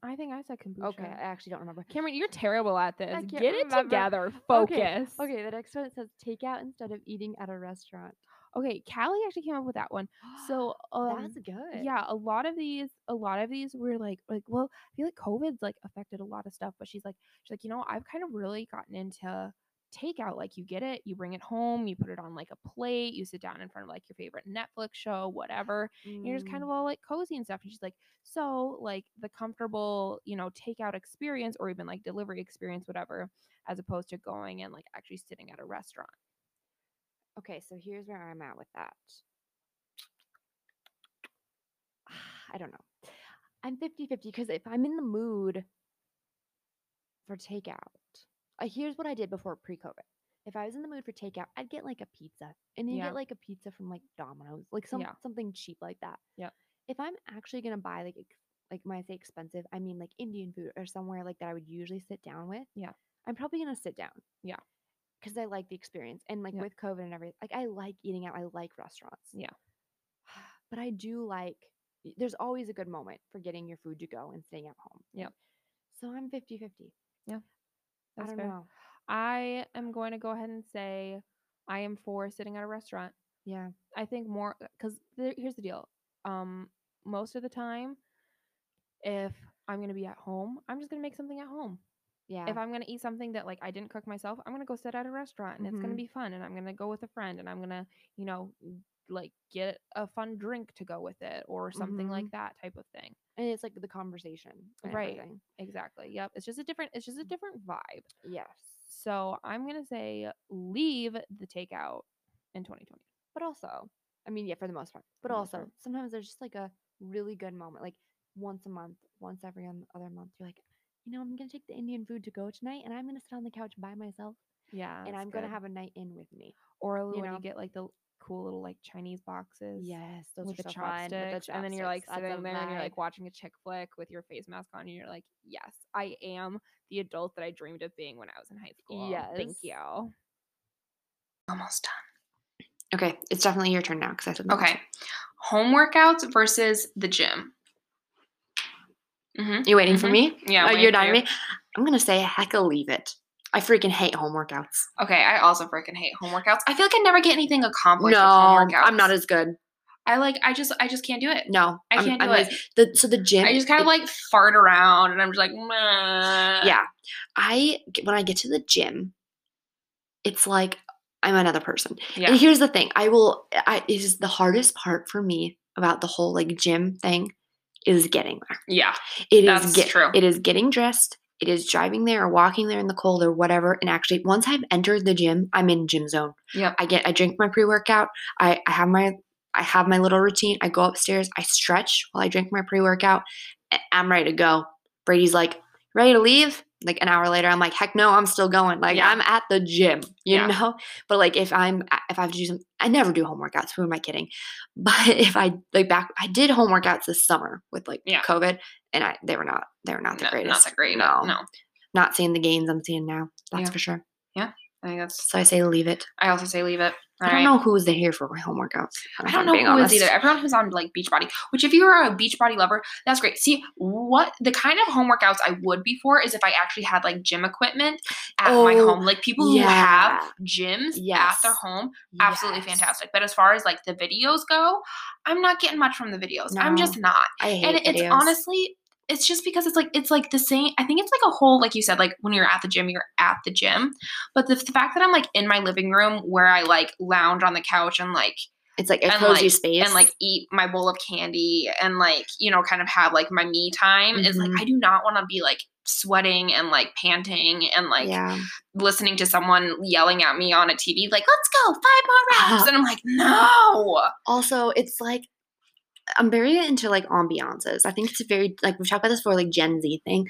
I think I said kombucha. Okay, I actually don't remember. Cameron, you're [laughs] terrible at this. Get it remember. together. Okay, Focus. Okay, the next one it says takeout instead of eating at a restaurant. Okay, Callie actually came up with that one. So [gasps] um, that's good. yeah a lot of these a lot of these were like like well i feel like covid's like affected a lot of stuff but she's like she's like you know i've kind of really gotten into takeout like you get it you bring it home you put it on like a plate you sit down in front of like your favorite netflix show whatever and you're just kind Mm, of all like cozy and stuff and she's like so like the comfortable you know takeout experience or even like delivery experience whatever as opposed to going and like actually sitting at a restaurant Okay, so here's where I'm at with that. [sighs] I don't know. I'm 50 50 because if I'm in the mood for takeout, uh, here's what I did before pre COVID. If I was in the mood for takeout, I'd get like a pizza and you Yeah. get like a pizza from like Domino's, like some Yeah. something cheap like that. Yeah. If I'm actually gonna buy like ex- like when I say expensive, I mean like Indian food or somewhere like that I would usually sit down with. Yeah. I'm probably gonna sit down. Yeah. Because I like the experience and like Yeah. with COVID and everything, like I like eating out. I like restaurants. Yeah. [sighs] But I do like. There's always a good moment for getting your food to go and staying at home. Yeah. So I'm 50 50. I That's don't fair. know. I am going to go ahead and say I am for sitting at a restaurant. Yeah. I think more because here's the deal. Um, most of the time, if I'm gonna be at home, I'm just gonna make something at home. Yeah. If I'm gonna eat something that like I didn't cook myself, I'm gonna go sit at a restaurant and it's gonna Mhm. be fun. And I'm gonna go with a friend and I'm gonna, you know, like get a fun drink to go with it or something like mm-hmm. that type of thing. and it's like the conversation. Right. everything. Exactly. Yep. It's just a different. It's just a mm. different vibe. Yes. So I'm gonna say leave the takeout in 2020. But also, I mean, yeah, for the most part. But For also, part. sometimes there's just like a really good moment, like once a month, once every other month. You're like, you know, I'm gonna take the Indian food to go tonight, and I'm gonna sit on the couch by myself, Yeah. and I'm gonna have a night in with me. or when know? you get like the cool little like Chinese boxes. Yes, those with are the so fun. chopsticks, with the and then you're like. That's sitting there and you're like watching a chick flick with your face mask on, and you're like, "Yes, I am the adult that I dreamed of being when I was in high school." Yes. Thank Yes. you. Almost done. Okay, it's definitely your turn now because I said Okay. Home workouts versus the gym. Mm-hmm. You waiting for Mhm. me? Yeah. oh, waiting you're for dying you. me. I'm gonna say heck, leave it. I freaking hate home workouts. Okay, I also freaking hate home workouts. I feel like I never get anything accomplished. no, with home workouts. I'm not as good. I like. I just. I just can't do it. No, I I'm- can't do I'm it. lazy. The so the gym. I just kind of like fart around, and I'm just like, Meh. yeah. I when I get to the gym, it's like I'm another person. yeah, And here's the thing: I will. I it is the hardest part for me about the whole like gym thing is getting there. yeah. It is get, true. It is getting dressed. It is driving there or walking there in the cold or whatever. And actually, once I've entered the gym, I'm in gym zone. Yeah. I get. I drink my pre workout. I, I have my. I have my little routine. I go upstairs. I stretch while I drink my pre workout. I'm ready to go. Brady's like, ready to leave? Like an hour later, I'm like, heck no, I'm still going. Like Yeah. I'm at the gym, you Yeah. know. But like if I'm if I have to do some, I never do home workouts. Who am I kidding? [laughs] But if I like back, I did home workouts this summer with like Yeah. COVID, and I they were not they were not the No, greatest. Not that great. No, no. not seeing the gains I'm seeing now. That's Yeah. for sure. Yeah, I think that's. So I say leave it. I also say leave it. I don't Alright. know who's the here for home workouts. I don't know who is honest. either. Everyone who's on like Beachbody, which if you are a Beachbody lover, that's great. See, what the kind of home workouts I would be for is if I actually had like gym equipment at my Oh, home. Like people who have gyms at their home, absolutely Yes. fantastic. But as far as like the videos go, I'm not getting much from the videos. I'm just not. I hate And it's honestly, it's just because it's like it's like the same. I think it's like a whole, like you said, like when you're at the gym, you're at the gym. But the, the fact that I'm like in my living room where I like lounge on the couch and like it's like a and, cozy like- space and like eat my bowl of candy and like you know kind of have like my me time is like Mhm. I do not want to be like sweating and like panting and like yeah. listening to someone yelling at me on a TV like let's go five more reps [laughs] and I'm like no Also, it's like I'm very into like ambiances. I think it's a very like we've talked about this for like Gen Z thing.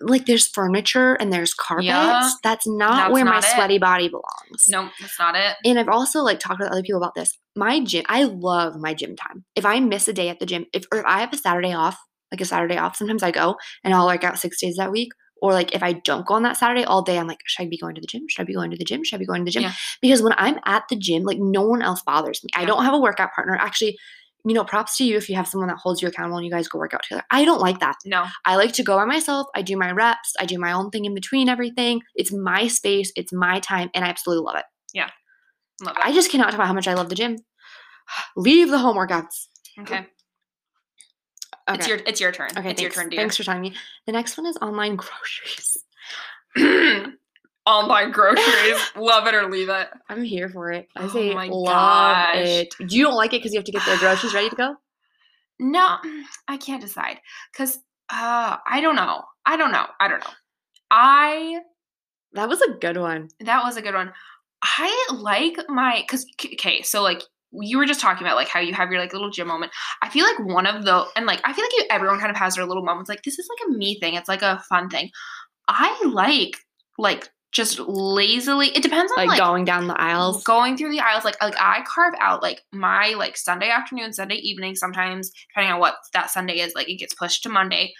Like there's furniture and there's carpets. Yeah. That's not That's where my it. sweaty body belongs. no that's not it And I've also like talked with other people about this. My gym, I love my gym time. If I miss a day at the gym, if or if I have a Saturday off, like a Saturday off, sometimes I go and I'll work out six days that week. Or like if I don't go on that Saturday all day, I'm like, should I be going to the gym? Should I be going to the gym? Should I be going to the gym? Yeah. Because when I'm at the gym, like no one else bothers me. I don't have a workout partner. Actually, you know, props to you if you have someone that holds you accountable and you guys go work out together. I don't like that. no I like to go by myself. I do my reps. I do my own thing in between everything. It's my space. It's my time, and I absolutely love it. love I just cannot talk about how much I love the gym. [sighs] Leave the home workouts. okay Okay. it's your it's your turn okay, it's thanks. your turn dear Thanks for telling me. The next one is online groceries. [clears throat] online groceries [laughs] love it or leave it I'm here for it. I Oh say my love gosh. it. You don't like it because you have to get the groceries ready to go? [sighs] No, I can't decide because uh, I don't know. I don't know. I don't know. I That was a good one. that was a good one. I like my because okay, so like you were just talking about like how you have your like little gym moment. I feel like one of the and like I feel like you, everyone kind of has their little moments. Like this is like a me thing. It's like a fun thing. I like like just lazily. It depends on Like, like, going down the aisles. going through the aisles like like i carve out like my like sunday afternoon sunday evening sometimes depending on what that sunday is like it gets pushed to monday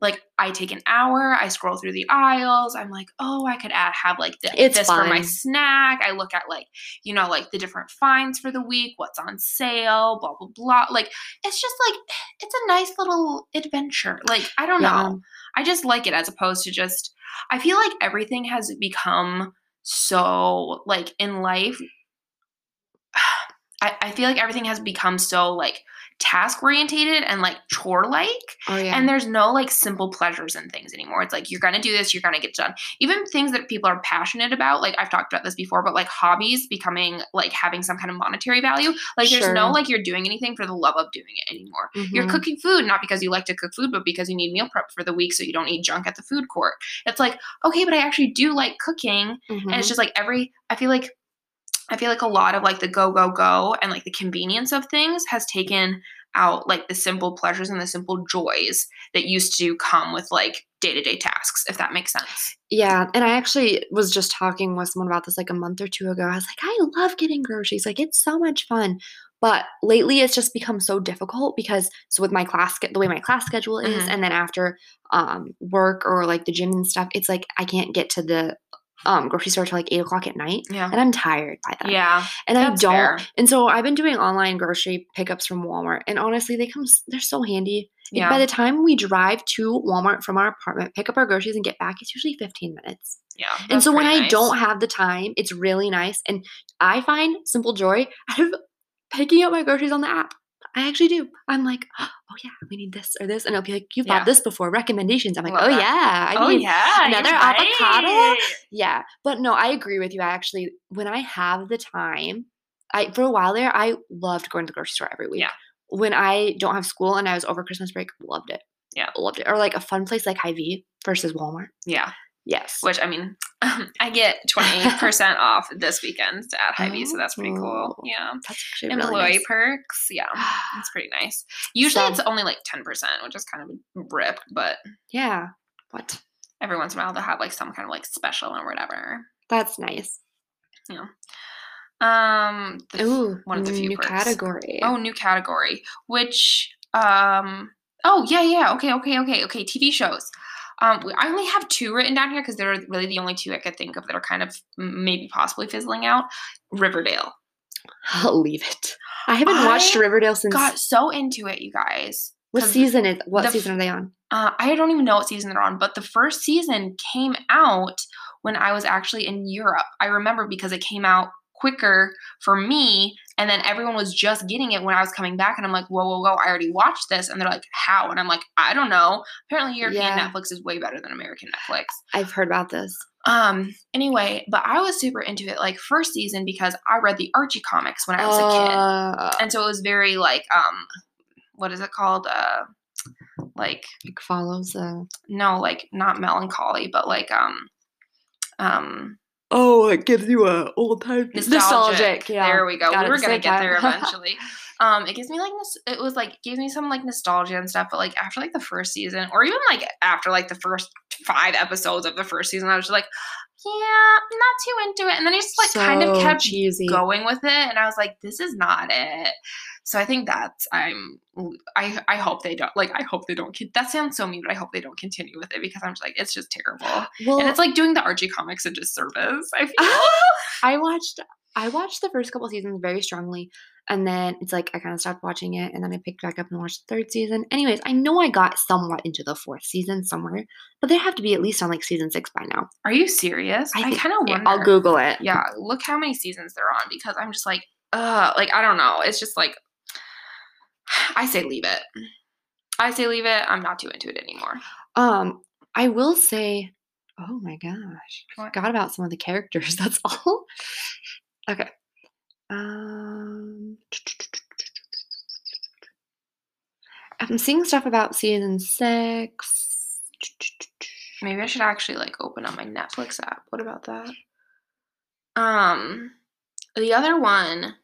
like i take an hour i scroll through the aisles i'm like oh i could add have like th- this for my snack i look at like you know like the different finds for the week what's on sale blah blah blah like it's just like it's a nice little adventure like i don't Yeah. know i just like it as opposed to just i feel like everything has become so like in life [sighs] I, I feel like everything has become so like task orientated and like chore like Oh yeah. and there's no like simple pleasures in things anymore it's like you're gonna do this you're gonna get done even things that people are passionate about like i've talked about this before but like hobbies becoming like having some kind of monetary value like there's no like you're doing anything for the love of doing it anymore you're Mhm. cooking food not because you like to cook food but because you need meal prep for the week so you don't eat junk at the food court it's like okay but i actually do like cooking and Mhm. it's just like every i feel like i feel like a lot of like the go go go and like the convenience of things has taken out like the simple pleasures and the simple joys that used to come with like day-to-day tasks if that makes sense Yeah, and I actually was just talking with someone about this like a month or two ago. I was like, I love getting groceries. Like it's so much fun. But lately it's just become so difficult because so with my class the way my class schedule is Mhm. and then after um work or like the gym and stuff, it's like I can't get to the um grocery store till like eight o'clock at night, Yeah. and I'm tired by then. Yeah. and I don't. fair. And so I've been doing online grocery pickups from Walmart, and honestly, they come. They're so handy. Yeah. By the time we drive to Walmart from our apartment, pick up our groceries, and get back, it's usually 15 minutes. yeah. and so when pretty I don't have the time, it's really nice. And I find simple joy out of picking up my groceries on the app. I actually do. I'm like, [gasps] oh yeah, we need this or this, and it'll be like, you've Yeah. bought this before. Recommendations. I'm like, Love oh that. yeah, I Oh need yeah. another avocado? right. yeah. But no, I agree with you. I actually, when I have the time, I for a while there, I loved going to the grocery store every week. Yeah. When I don't have school and I was over Christmas break, loved it. Yeah. loved it. Or like a fun place like Hy-Vee versus Walmart. Yeah. Yes. Which I mean, [laughs] I get twenty percent [laughs] off this weekend at Hy-Vee, so that's pretty cool. Oh, Yeah. That's actually Employee really nice. perks, yeah, [sighs] it's pretty nice. Usually So- it's only like ten percent, which is kind of a rip, but Yeah. What? every once in a while they'll have like some kind of like special or whatever. That's nice. Yeah. Um, the Ooh, one of the few new perks. category. Oh, new category. Which um oh yeah, yeah, okay, okay, okay, okay. TV shows. Um we- I only have two written down here because they're really the only two I could think of that are kind of maybe possibly fizzling out. Riverdale. I'll [laughs] leave it. I haven't watched Riverdale since. Got so into it, you guys. What season is? What the season are they on? Uh, I don't even know what season they're on, but the first season came out when I was actually in Europe. I remember because it came out quicker for me, and then everyone was just getting it when I was coming back, and I'm like, whoa, whoa, whoa! I already watched this, and they're like, how? And I'm like, I don't know. Apparently, European Yeah. Netflix is way better than American Netflix. I've heard about this. Um. Anyway, but I was super into it, like first season, because I read the Archie comics when I was a kid Uh, and so it was very like um what is it called uh like like follows. Uh, no like not melancholy but like um um oh, it gives you a old time nostalgic, yeah. there we go. Got we were gonna get there [laughs] eventually um it gives me like this it was like gives me some like nostalgia and stuff but like after like the first season or even like after like the first five episodes of the first season i was just like yeah i'm not too into it. And then it just like kind of kept cheesy. going with it and i was like this is not it. So i think that's i'm i i hope they don't like i hope they don't that sounds so mean but i hope they don't continue with it because i'm just like it's just terrible. Well, and it's like doing the archie comics a disservice i [laughs] feel. I watched I watched the first couple seasons very strongly and then it's like I kind of stopped watching it and then I picked back up and watched the third season. Anyways, I know I got somewhat into the fourth season somewhere, but they have to be at least on like season 6 by now. are you serious i, think- kind of wonder I'll google it. yeah look how many seasons they're on because i'm just like uh like i don't know it's just like [sighs] i say leave it i say leave it i'm not too into it anymore Um I will say oh my gosh. I forgot about some of the characters. [laughs] That's all. okay. Um I'm seeing stuff about season 6. Maybe I should actually like open up my Netflix app. What about that? Um, the other one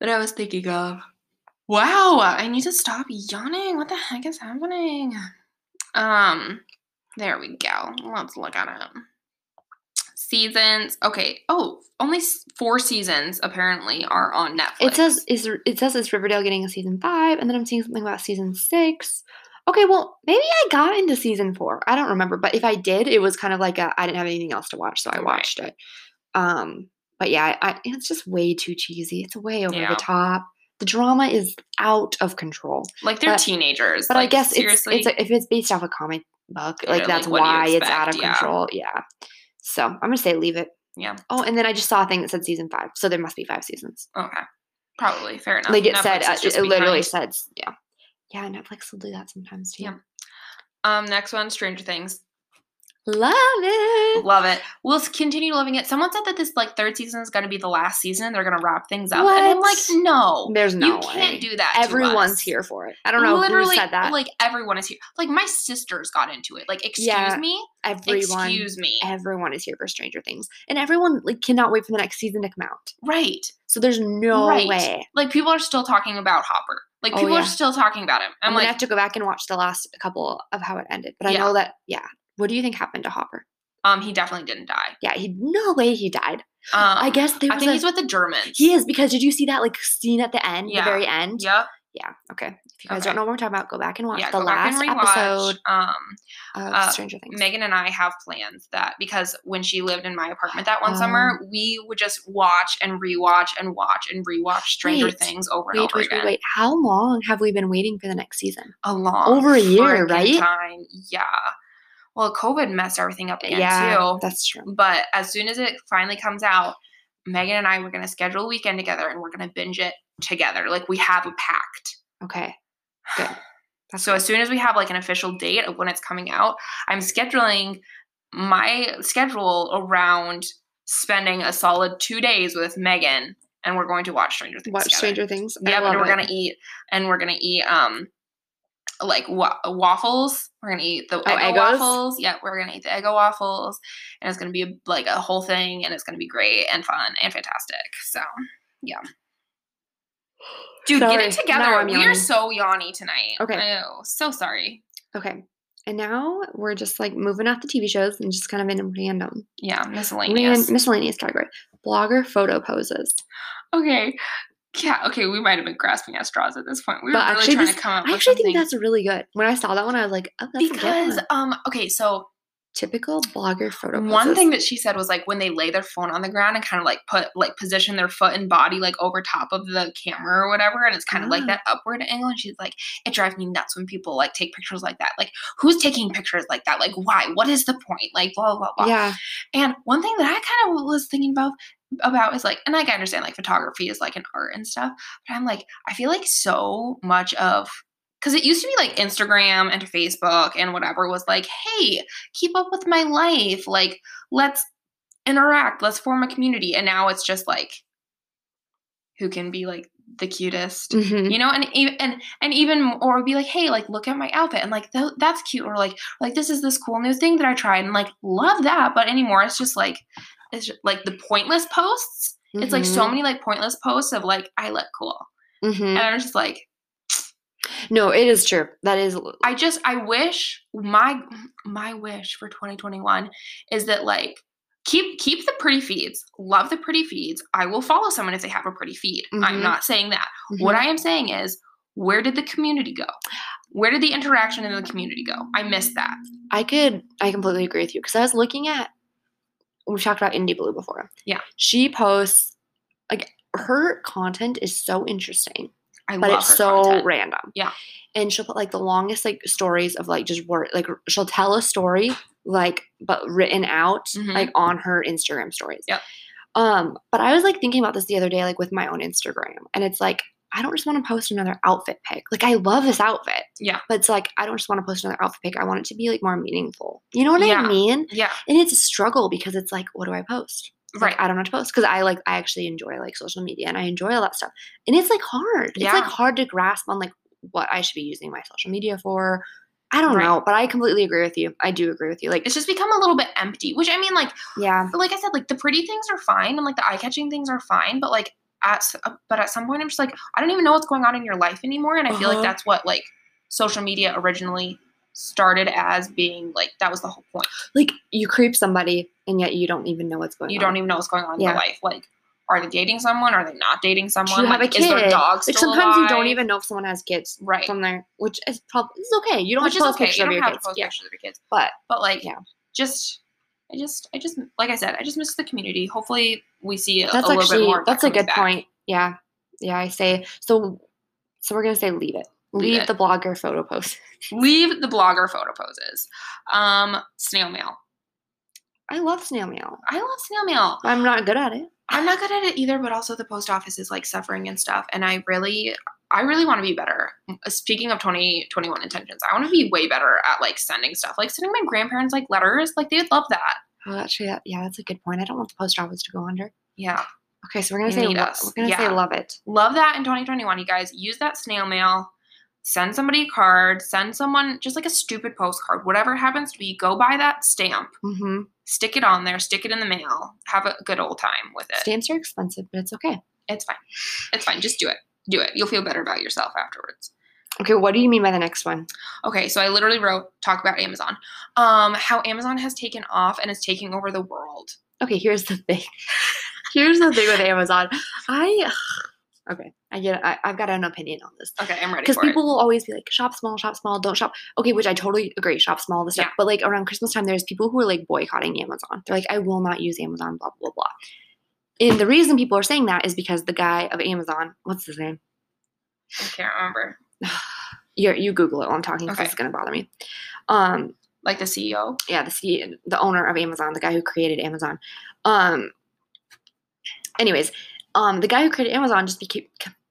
that I was thinking of. Wow, I need to stop yawning. What the heck is happening? Um, there we go. Let's look at it. Seasons. Okay. Oh, only four seasons apparently are on Netflix. It says is it says it's Riverdale getting a season five, and then I'm seeing something about season six. Okay, well maybe I got into season four. I don't remember, but if I did, it was kind of like a I didn't have anything else to watch, so I Right. watched it. Um, but yeah, I, I it's just way too cheesy. It's way over Yeah. the top. The drama is out of control. like they're but- teenagers. But I guess seriously. it's it's a, if it's based off a comic book, like like, that's you why it's out of Yeah. control. Yeah. So I'm gonna say leave it. yeah. Oh, and then I just saw a thing that said season five, so there must be five seasons. Okay. Probably fair enough. like it said, uh, it, it literally behind. said, yeah, yeah. Netflix will do that sometimes too. Yeah. Um, next one, Stranger Things. Love it. Love it. We'll continue loving it. Someone said that this like third season is going to be the last season. They're going to wrap things up, and I'm like, no, There's no you way. can't do that. Everyone's here for it. I don't know Literally, who said that. like everyone is here. Like my sisters got into it. Like, excuse Yeah, me, everyone, excuse me, everyone is here for Stranger Things, and everyone like cannot wait for the next season to come out. right? So there's no Right. way. Like people are still talking about Hopper. Like Oh, people yeah. are still talking about him. I'm, I'm like, have to go back and watch the last couple of how it ended. But I Yeah. know that, yeah. What do you think happened to Hopper? um, he definitely didn't die. Yeah, he no way he died. Um, I guess there I think a- he's with the Germans. he is because did you see that like scene at the end, Yeah. the very end? Yep. Yeah. Okay. If you guys Okay. don't know what we're talking about, go back and watch yeah, the last episode Um, of uh, Stranger Things. Megan and I have plans that because when she lived in my apartment that one Oh. summer, we would just watch and rewatch and watch and rewatch Stranger Wait, Things over and wait, over wait, again. wait, wait. How long have we been waiting for the next season? A long Over a year, right? Time. Yeah. Well, COVID messed everything up again yeah, too. that's true. But as soon as it finally comes out, Megan and I were gonna schedule a weekend together and we're gonna binge it together. Like we have a pact. Okay, [sighs] good. That's So as soon as we have like an official date of when it's coming out, I'm scheduling my schedule around spending a solid two days with Megan, and we're going to watch Stranger Things. watch together. Stranger Things. Yep, and we're it. gonna eat, and we're gonna eat um like wa- waffles. We're gonna eat the Oh, Eggo Eggos? waffles. Yeah, we're gonna eat the Eggo waffles, and it's gonna be like a whole thing, and it's gonna be great and fun and fantastic. So yeah. Dude, get it together. We are so yawny tonight. Okay. Oh, so sorry. Okay, and now we're just like moving off the TV shows and just kind of in random, Yeah, ran- miscellaneous. miscellaneous category. Blogger photo poses. okay. Yeah, okay, we might have been grasping at straws at this point. We were But really actually trying this- to come up I actually something. think that's really good. When I saw that one, I was like, oh, that's a good because um okay, so typical blogger photo poses. one thing that she said was like when they lay their phone on the ground and kind of like put like position their foot and body like over top of the camera or whatever and it's kind of like Ah. that upward angle and she's like it drives me nuts when people like take pictures like that like who's taking pictures like that like why what is the point like blah blah blah yeah, and one thing that i kind of was thinking about about is like and like i understand like photography is like an art and stuff but i'm like i feel like so much of because it used to be like Instagram and Facebook and whatever was like, hey, keep up with my life. Like, let's interact, let's form a community. And now it's just like, who can be like the cutest, Mhm. you know? And even and and even or be like, hey, like look at my outfit and like "Tho- that's cute or like like this is this cool new thing that I tried and like love that. But anymore, it's just like it's just, like the pointless posts. It's like so Mhm. many like pointless posts of like I look cool, Mhm. and I'm just like. No, it is true. That is I just I wish my my wish for 2021 is that like keep keep the pretty feeds. Love the pretty feeds. I will follow someone if they have a pretty feed. I'm Mhm. not saying that. What Mhm. I am saying is where did the community go? Where did the interaction in the community go? I missed that. I could I completely agree with you because I was looking at we've talked about Indie Blue before. Yeah. She posts like her content is so interesting, I love it. but it's so content. random. Yeah. And she'll put like the longest like stories of like just word like she'll tell a story like but written out Mhm. like on her Instagram stories. Yeah. Um, but I was like thinking about this the other day, like with my own Instagram, and it's like I don't just want to post another outfit pic. Like I love this outfit. Yeah. But it's like I don't just want to post another outfit pic. I want it to be like more meaningful. You know what Yeah. I mean? Yeah, And it's a struggle because it's like, what do I post? It's like, right. I don't know to post because I like I actually enjoy like social media and I enjoy all that stuff. And it's like hard. Yeah. It's like hard to grasp on like what I should be using my social media for. I don't Right. know, but I completely agree with you. I do agree with you. Like, It's just become a little bit empty, which I mean, like, yeah, but like I said, like the pretty things are fine and like the eye catching things are fine, but like at uh, but at some point I'm just like I don't even know what's going on in your life anymore, and I feel Uh-huh. like that's what like social media originally started as being like that was the whole point. like you creep somebody and yet you don't even know what's going You on. You don't even know what's going on in Yeah. their life. Like, are they dating someone? Are they not dating someone? Do you have like, a is their kid. dog like sometimes you don't even know if someone has kids right. from there, which is probably it's okay. You don't Which have to post okay. pictures You of your have kids. to post yeah. pictures of your kids, But but like, Yeah. just. I just, I just, like I said, I just miss the community. Hopefully, we see a, that's a little actually bit more. that's a good back. point. Yeah. Yeah, I say so so we're gonna say leave it. Leave Leave, it. the blogger photo post. Leave the blogger photo poses. Um, snail mail. I love snail mail. I love snail mail. I'm not good at it. I'm not good at it either, but also the post office is like suffering and stuff. And I really, I really want to be better. Speaking of 2021 intentions, I want to be way better at like sending stuff, like sending my grandparents like letters. Like they would love that. Oh, actually, that, yeah, that's a good point. I don't want the post office to go under. Yeah. Okay, so we're gonna You say lo- us. we're gonna say love it. Love that in 2021, you guys. Use that snail mail. Send somebody a card. Send someone just like a stupid postcard. Whatever happens to be, go buy that stamp. Mm-hmm. Stick it on there. Stick it in the mail. Have a good old time with it. Stamps are expensive, but it's okay. It's fine. It's fine. Just do it. Do it. You'll feel better about yourself afterwards. Okay, what do you mean by the next one? Okay, so I literally wrote talk about Amazon. Um, how Amazon has taken off and is taking over the world. Okay, here's the thing. [laughs] here's the thing with Amazon. I [sighs] Okay, I get. I, I've got an opinion on this Okay, I'm ready because people will always be like, shop small, shop small, don't shop. Okay, which I totally agree, shop small, the stuff. Yeah. But like around Christmas time, there's people who are like boycotting Amazon. They're like, I will not use Amazon, blah blah blah. And the reason people are saying that is because the guy of Amazon, what's his name? I can't remember. [sighs] You you Google it while I'm talking because Okay. it's gonna bother me. Um, Like the CEO. yeah, the CEO, the owner of Amazon, the guy who created Amazon. Um, anyways, um, the guy who created Amazon just became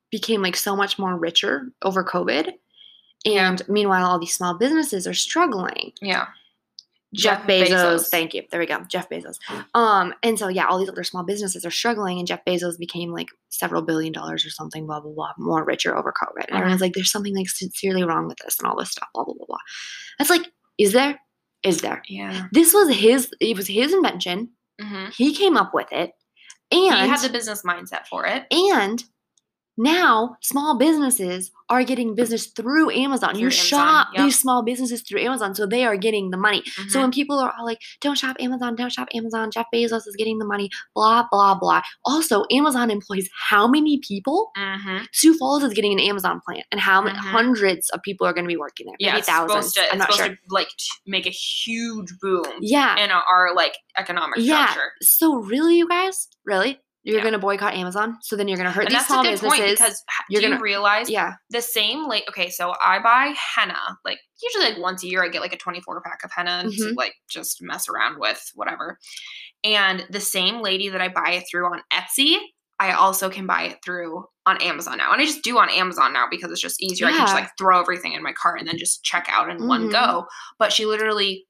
became like so much more richer over COVID, and meanwhile, all these small businesses are struggling. Yeah. Jeff, Bezos, thank you. There we go, Jeff Bezos. Um, and so yeah, all these other small businesses are struggling, and Jeff Bezos became like several billion dollars or something, blah blah blah, more richer over COVID. And everyone's like, "There's something like sincerely wrong with this," and all this stuff, blah blah blah blah. That's like, is there? Is there? Yeah. This was his. It was his invention. hmm He came up with it, and He had the business mindset for it. and now small businesses are getting business through Amazon. you Amazon, shop yep. these small businesses through Amazon, so they are getting the money. So Mhm. when people are all like, "Don't shop Amazon, don't shop Amazon," Jeff Bezos is getting the money, blah blah blah. Also, Amazon employs how many people? Mhm. Sioux Falls is getting an Amazon plant, and how many Mhm. hundreds of people are going to be working there? Yeah, Maybe it's thousands. supposed to. I'm not sure. to like make a huge boom Yeah, in our, our like economic yeah. structure. So really, you guys, really, you're Yeah. going to boycott Amazon? So then you're going to hurt And these that's small businesses? point because You're do gonna- realize yeah. the same like okay so i buy henna like usually like once a year i get like a 24 pack of henna and to, like just mess around with whatever and the same lady that i buy it through on etsy i also can buy it through on amazon now and i just do on amazon now because it's just easier i can just like throw everything in my cart and then just check out in one Mhm. go but she literally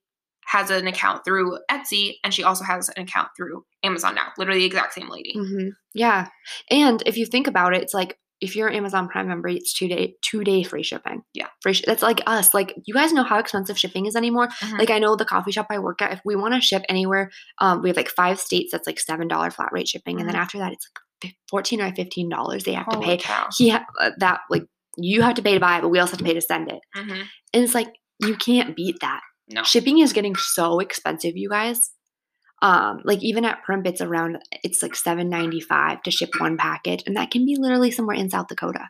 has an account through etsy and she also has an account through amazon now literally the exact same lady hmm Yeah, and if you think about it, it's like if you're an Amazon Prime member, it's two day two day free shipping. Yeah. free. Sh- that's like us. Like you guys know how expensive shipping is anymore. Mhm. Like I know the coffee shop I work at. If we want to ship anywhere, um, we have like five states. That's like seven dollar flat rate shipping, and then Mhm. after that, it's like fourteen or fifteen dollars they have to pay. cow. He ha- uh, that like you have to pay to buy it, but we also have to pay to send it. Mhm. And it's like you can't beat that. No Shipping is getting so expensive, you guys. Um, like even at Primp, it's around it's like seven ninety five to ship one package, and that can be literally somewhere in South Dakota.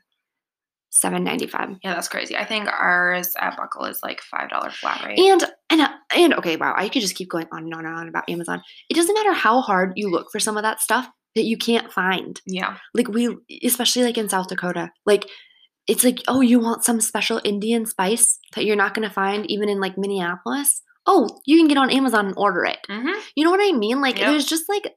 Seven ninety five. Yeah, that's crazy. I think ours at Buckle is like five dollar flat rate. And and uh, and okay, wow, I could just keep going on and on and on about Amazon. It doesn't matter how hard you look for some of that stuff that you can't find. yeah, Like we, especially like in South Dakota, like it's like, oh, you want some special Indian spice that you're not gonna find even in like Minneapolis. Oh, you can get on Amazon and order it. hmm You know what I mean? Like Yep. there's just like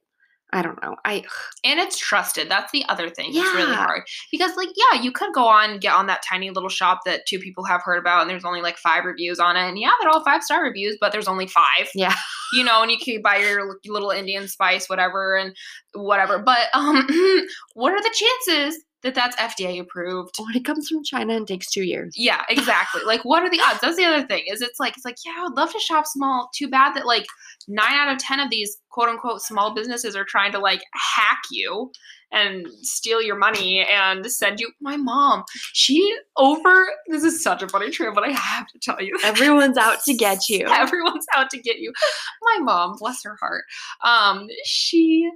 I don't know. I and it's trusted. That's the other thing. It's really hard because, like, yeah, you could go on get on that tiny little shop that two people have heard about, and there's only like five reviews on it, and yeah, they're all five star reviews, but there's only five. yeah. you know, and you can buy your little Indian spice, whatever, and whatever. But um, [clears throat] what are the chances that that's FDA approved? When it comes from China and takes two years. Yeah, exactly. [laughs] like, what are the odds? That's the other thing. Is it's like it's like yeah, I would love to shop small. Too bad that like nine out of ten of these quote unquote small businesses are trying to like hack you and steal your money and send you. My mom, she over. This is such a funny trip, but I have to tell you. Everyone's out to get [laughs] you. Everyone's out to get you. My mom, bless her heart. Um, she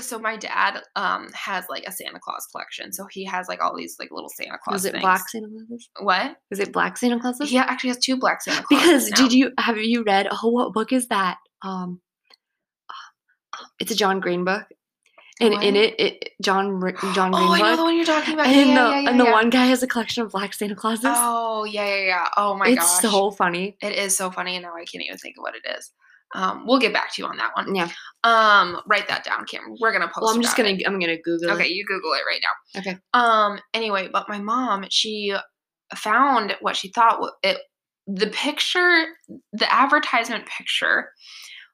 so my dad um has like a Santa Claus collection. So he has like all these like little Santa Claus Was it things. black Santa Clauses? What? Is it black Santa Clauses? He actually has two black Santa [laughs] Clauses. Because now. did you have you read? Oh, what book is that? Um, it's a John Green book, and in it, it John John Green Oh, I know the one you're talking about. and Yeah, the yeah, yeah, and the one guy has a collection of black Santa Clauses. Oh yeah, yeah, yeah. Oh my god, it's gosh. so funny. it is so funny, and now I can't even think of what it is. Um, we'll get back to you on that one. Yeah. Um, write that down, Kim. We're gonna post. Well, I'm just gonna it. I'm gonna Google. Okay, it. you Google it right now. Okay. Um. Anyway, but my mom, she found what she thought it. The picture, the advertisement picture,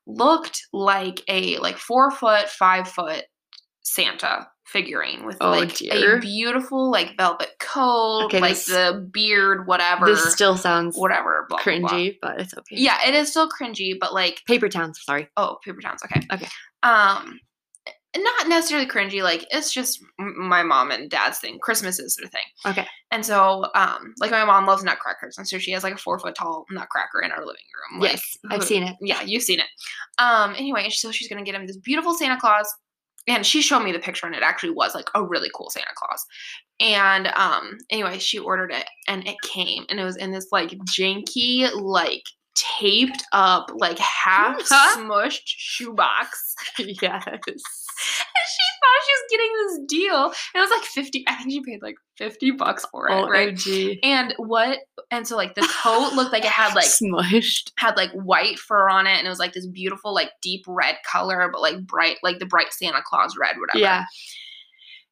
looked like a like four foot, five foot Santa figurine with Oh, like dear. a beautiful like velvet coat, Okay, like this- the beard, whatever, This still sounds whatever, blah, blah, blah. cringy, but it's okay. Yeah, it is still cringy, but like Paper towns. Sorry. oh, paper towns. Okay. Okay. Um, not necessarily cringy. Like it's just my mom and dad's thing. Christmas is their thing. Okay. And so, um, like my mom loves nutcrackers, and so she has like a four foot tall nutcracker in our living room. Like, yes, I've seen it. Yeah, you've seen it. Um. Anyway, so she's gonna get him this beautiful Santa Claus. And she showed me the picture and it actually was like a really cool Santa Claus. And um anyway, she ordered it and it came and it was in this like janky, like taped up, like half smushed shoebox. [laughs] yes. She was getting this deal. And it was like 50, I think she paid like 50 bucks for it, right? OMG. And what and so like the coat looked like it had [laughs] like smushed. had like white fur on it and it was like this beautiful like deep red color but like bright like the bright santa claus red whatever Yeah.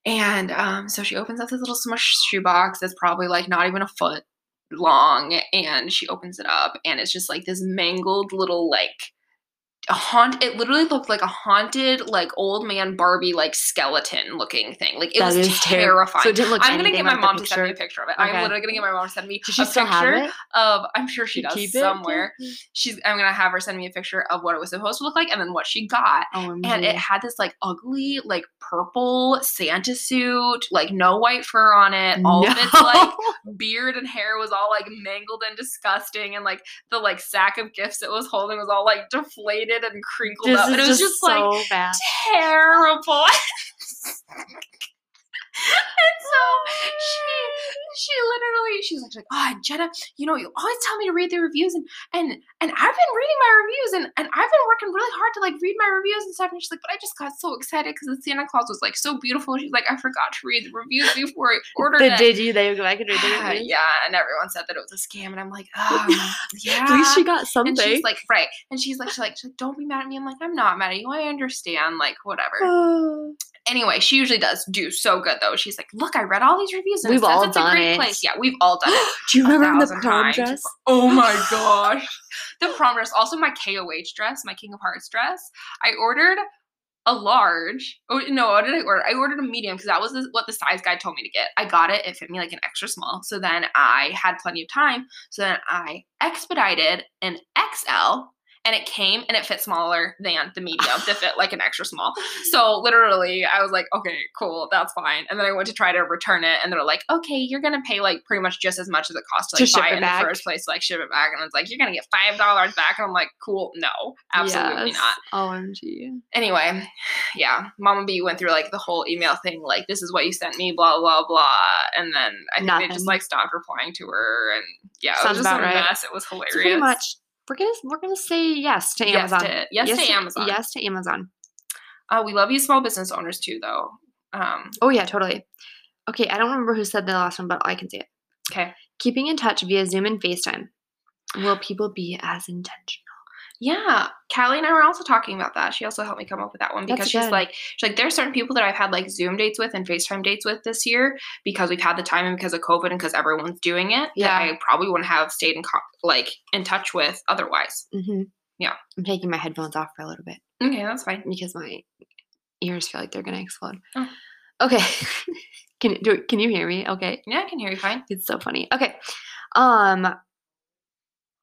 and um so she opens up this little smush shoebox that's probably like not even a foot long and she opens it up and it's just like this mangled little like haunt it literally looked like a haunted like old man barbie like skeleton looking thing like it That was is ter- terrifying So it didn't look i'm gonna get my mom to send me a picture? of it Okay. i'm literally gonna get my mom to send me Does she a picture it? of i'm sure she To does keep it? somewhere she's I'm gonna have her send me a picture of what it was supposed to look like and then what she got. Oh, OMG. And it had this like ugly, like purple Santa suit, like no white fur on it. All of its like [laughs] beard and hair was all like mangled and disgusting, and like the like sack of gifts it was holding was all like deflated and crinkled This up. And it was just, just, like bad. terrible. [laughs] and so she she literally she's like, oh Jenna, you know, you always tell me to read the reviews and and and I've been reading my reviews and, and I've been working really hard to like read my reviews and stuff. And she's like, but I just got so excited because the Santa Claus was like so beautiful. She's like, I forgot to read the reviews before I [laughs] ordered But it. did you? They go back and read the yeah, and everyone said that it was a scam, and I'm like, [laughs] um, yeah. At least she got something. and she's like, right. And she's like, she's like, she's like, don't be mad at me. I'm like, I'm not mad at you. I understand. Like, whatever. Oh. [sighs] Anyway, she usually does do so good though. She's like, look, I read all these reviews. And We've all it's done a great it. place. Yeah, we've all done it. [gasps] Do you remember the prom times. dress? Oh my [gasps] gosh. The prom dress. Also my KOH dress, my King of Hearts dress. I ordered a large. Oh no, what did I order? I ordered a medium because that was the, what the size guy told me to get. I got it. It fit me like an extra small. So then I had plenty of time. So then I expedited an XL and it came and it fit smaller than the medium to fit like an [laughs] extra small. So literally, I was like, okay, cool, that's fine. And then I went to try to return it, and they're like, okay, you're gonna pay like pretty much just as much as it cost to To like ship buy it it in back? the first place, to, like ship it back. And it's like, you're gonna get five dollars back. And I'm like, cool, no, absolutely Yes. not. OMG. Anyway, yeah, Mama B went through like the whole email thing, like this is what you sent me, blah blah blah, and then I think they just like stopped replying to her, and yeah, it Sounds was just a right. mess. It was hilarious. So pretty much, we're gonna we're gonna say yes to Yes Amazon. to- yes to Amazon. Yes to Amazon. Uh, we love you, small business owners too, though. Um, Oh yeah, totally. Okay, I don't remember who said the last one, but I can see it. okay. Keeping in touch via Zoom and FaceTime. Will people be as intentional? Yeah, Callie and I were also talking about that. She also helped me come up with that one because she's like, she's like, there's certain people that I've had like Zoom dates with and FaceTime dates with this year because we've had the time and because of COVID and because everyone's doing it. Yeah. that I probably wouldn't have stayed in co- like in touch with otherwise. Mm-hmm. Yeah. I'm taking my headphones off for a little bit Okay, that's fine. because my ears feel like they're gonna explode. Oh. Okay. [laughs] can do can you hear me? Okay. Yeah, I can hear you fine. It's so funny. Okay. Um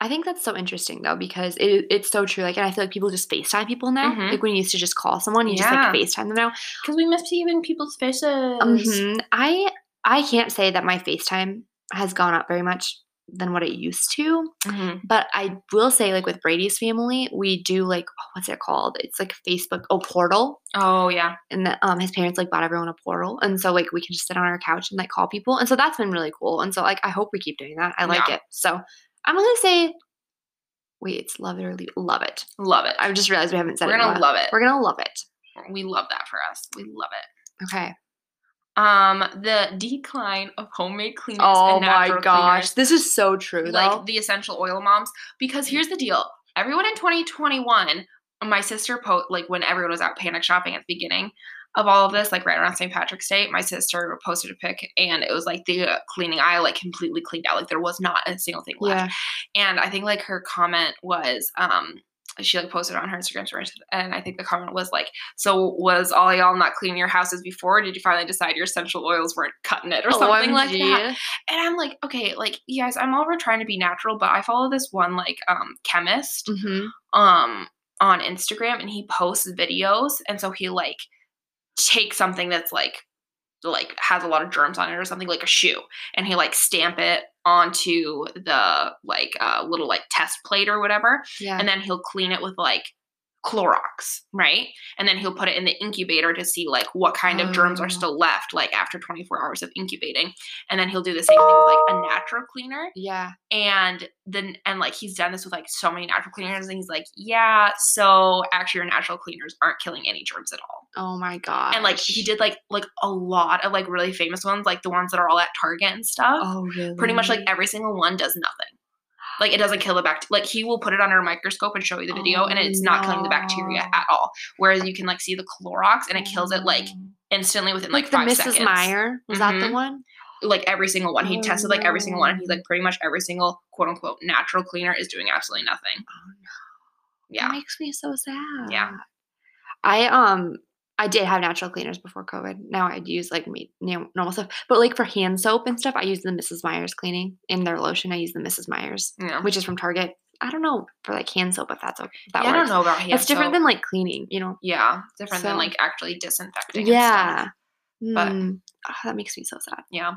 I think that's so interesting though because it, it's so true. Like, and I feel like people just FaceTime people now. Mhm. Like when you used to just call someone, you Yeah. just like FaceTime them now. Because we miss seeing people's faces. Mhm. I I can't say that my FaceTime has gone up very much than what it used to, Mhm. but I will say like with Brady's family, we do like oh, what's it called? It's like Facebook oh portal, Oh yeah. and that um his parents like bought everyone a portal, and so like we can just sit on our couch and like call people, and so that's been really cool, and so like I hope we keep doing that. I like Yeah. it. So I'm gonna say, wait, it's love it or leave love it. Love it. I just realized we haven't said We're it. a gonna love it. We're gonna love it. we love that for us. We love it. Okay. Um, the decline of homemade cleaners Oh my gosh, cleaners. this is so true. like though. the essential oil moms because here's the deal everyone in 2021 my sister po- like when everyone was out panic shopping at the beginning of all of this like right around st patrick's day my sister posted a pic and it was like the uh, cleaning aisle like completely cleaned out like there was not a single thing left yeah. and i think like her comment was um she like posted on her Instagram story, and I think the comment was like, "So was all y'all not cleaning your houses before? Did you finally decide your essential oils weren't cutting it or something like that?" And I'm like, okay, like you guys, I'm all over trying to be natural, but I follow this one like um chemist Mhm. um on Instagram and he posts videos and so he like takes something that's like like has a lot of germs on it or something like a shoe and he like stamp it onto the like uh little like test plate or whatever Yeah. and then he'll clean it with like Clorox, right? And then he'll put it in the incubator to see like what kind of germs Oh. are still left, like after 24 hours of incubating. And then he'll do the same thing with like a natural cleaner. Yeah. And then and like he's done this with like so many natural cleaners, and he's like, Yeah, so actually your natural cleaners aren't killing any germs at all. Oh my god. And like he did like like a lot of like really famous ones, like the ones that are all at Target and stuff. Oh really? Pretty much like every single one does nothing. Like it doesn't kill the bacteria. Like he will put it under a microscope and show you the video, and Oh, it's not killing the bacteria at all. Whereas you can like see the Clorox, and it kills it like Oh. instantly within like, like, the five Mrs. seconds. Meyer. Was that the Mhm. one? Like every single one, he Oh, tested like every single one, and he's like pretty much every single quote unquote natural cleaner is doing absolutely nothing. Oh no. Yeah, That makes me so sad. Yeah. I um I did have natural cleaners before COVID. Now I'd use like me, normal stuff. But like for hand soap and stuff, I use the Mrs. Meyers cleaning. In their lotion, I use the Mrs. Meyers, yeah. which is from Target. I don't know for like hand soap if that's okay. That yeah I don't know about hand soap. It's different soap. than like cleaning, you know. yeah, different than like actually disinfecting. Yeah. But- Mm. Ah, that makes me so sad. Yeah.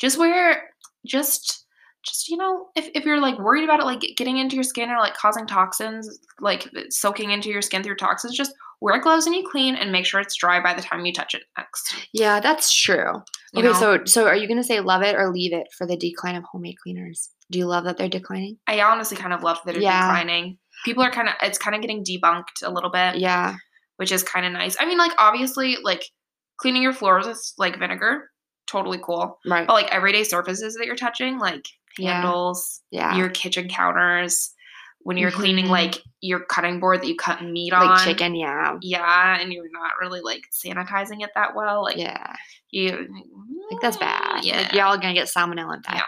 Just wear just just you know, if, if you're like worried about it like getting into your skin or like causing toxins, like soaking into your skin through toxins, just wear gloves when you clean and make sure it's dry by the time you touch it next. Yeah, that's true. You okay, know? so so are you gonna say love it or leave it for the decline of homemade cleaners? Do you love that they're declining? I honestly kind of love that it's Yeah. declining. People are kind of it's kind of getting debunked a little bit, Yeah. which is kind of nice. I mean, like obviously, like cleaning your floors with like vinegar, totally cool. Right. But like everyday surfaces that you're touching, like Yeah. handles, yeah. your kitchen counters, when you're cleaning Mhm. like your cutting board that you cut meat on. like chicken, yeah. Yeah, and you're not really like sanitizing it that well. Like yeah. you Like that's bad. Yeah. Like y'all gonna get salmonella and die. Yeah.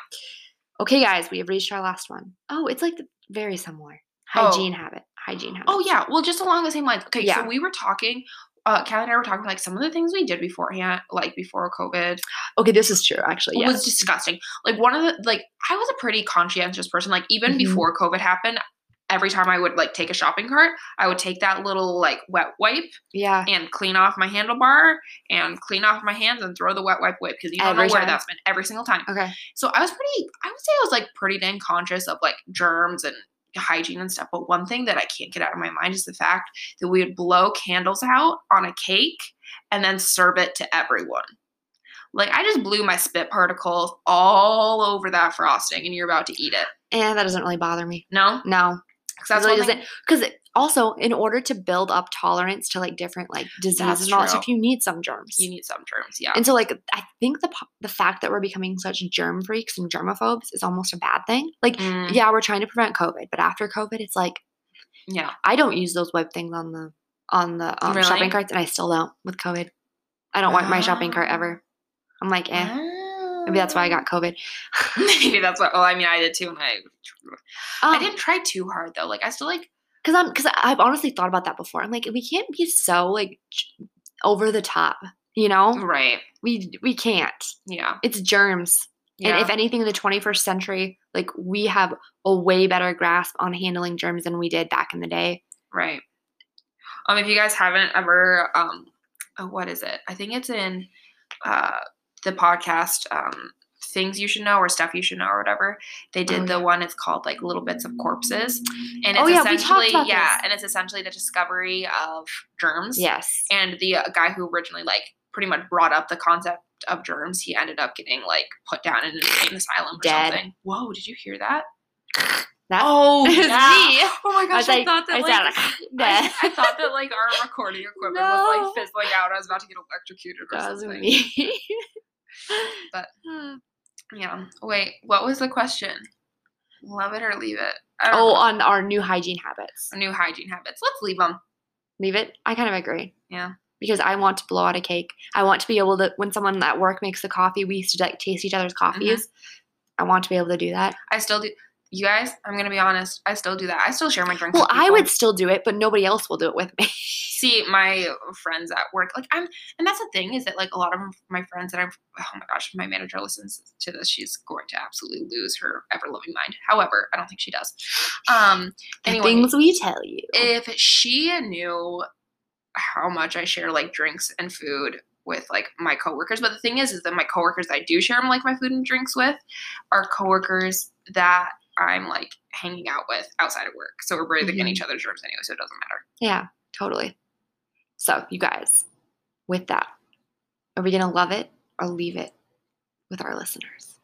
Okay, guys, we have reached our last one. Oh, it's like very similar. Hygiene habit. Hygiene habit. Oh yeah. Well just along the same lines. Okay, Yeah. so we were talking uh Callie and I were talking like some of the things we did beforehand, like before COVID Okay, this is true. Actually, yeah. was disgusting. Like one of the like I was a pretty conscientious person. Like even Mhm. before COVID happened, every time I would like take a shopping cart, I would take that little like wet wipe yeah. and clean off my handlebar and clean off my hands and throw the wet wipe away because you don't Every know where time? that's been every single time. Okay. So I was pretty, I would say I was like pretty dang conscious of like germs and hygiene and stuff. But one thing that I can't get out of my mind is the fact that we would blow candles out on a cake and then serve it to everyone. Like I just blew my spit particles all over that frosting and you're about to eat it. And that doesn't really bother me. No? No. Because that's really doesn't because also in order to build up tolerance to like different like diseases and all that stuff, you need some germs. you need some germs. Yeah. and so like I think the the fact that we're becoming such germ freaks and germaphobes is almost a bad thing. Like Mm, yeah, we're trying to prevent COVID, but after COVID, it's like yeah. I don't use those web things on the on the um, Really? shopping carts, and I still don't with COVID. I don't wipe my shopping cart Ah. ever. I'm like, eh. Maybe that's why I got COVID. [laughs] Maybe that's what. Well, I mean, I did too, and I. Um, I didn't try too hard though. Like I still like. because I'm because I've honestly thought about that before. I'm like, we can't be so like over the top. You know, Right. we we can't. Yeah. It's germs. Yeah. And if anything, in the 21st century, like we have a way better grasp on handling germs than we did back in the day. Right. Um, if you guys haven't ever, um, oh, what is it? I think it's in uh, the podcast, um, things you should know or stuff you should know or whatever. They did Oh, the yeah. one. It's called like little bits of corpses, and it's Oh, yeah, essentially yeah, this. and it's essentially the discovery of germs. Yes. And the uh, guy who originally like pretty much brought up the concept of germs, he ended up getting like put down in an insane asylum or Dead. something. Whoa! Did you hear that? That, Oh, [laughs] yeah. me. Oh my gosh! I, like, thought that I like sounded [laughs] I. I thought that like our recording equipment was like [laughs] fizzling out. I was about to get electrocuted or that was something. [laughs] But- Yeah. Wait, what was the question? Love it or leave it? Oh, know. on our new hygiene habits. new hygiene habits. Let's leave them. Leave it. I kind of agree. Yeah. Because I want to blow out a cake. I want to be able to, when someone at work makes the coffee, we used to like taste each other's mm-hmm. coffees. I want to be able to do that. I still do. You guys, I'm gonna be honest. I still do that. I still share my drinks. Well, I would still do it, but nobody else will do it with me. [laughs] see my friends at work like i'm and that's the thing is that like a lot of my friends that i'm oh my gosh my manager listens to this she's going to absolutely lose her ever loving mind however i don't think she does um The anyway things we tell you. if she knew how much i share like drinks and food with like my coworkers but the thing is is that my coworkers that i do share like my food and drinks with are coworkers that I'm like hanging out with outside of work. So we're breathing in Mhm. each other's rooms anyway, so it doesn't matter. Yeah, totally. So, you guys, with that, are we going to love it or leave it with our listeners?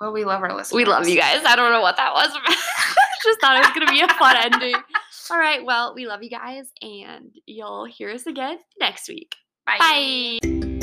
Well, we love our listeners. We love you guys. I don't know what that was. [laughs] Just thought it was going to be a fun ending. [laughs] All right. Well, we love you guys, and you'll hear us again next week. Bye. Bye.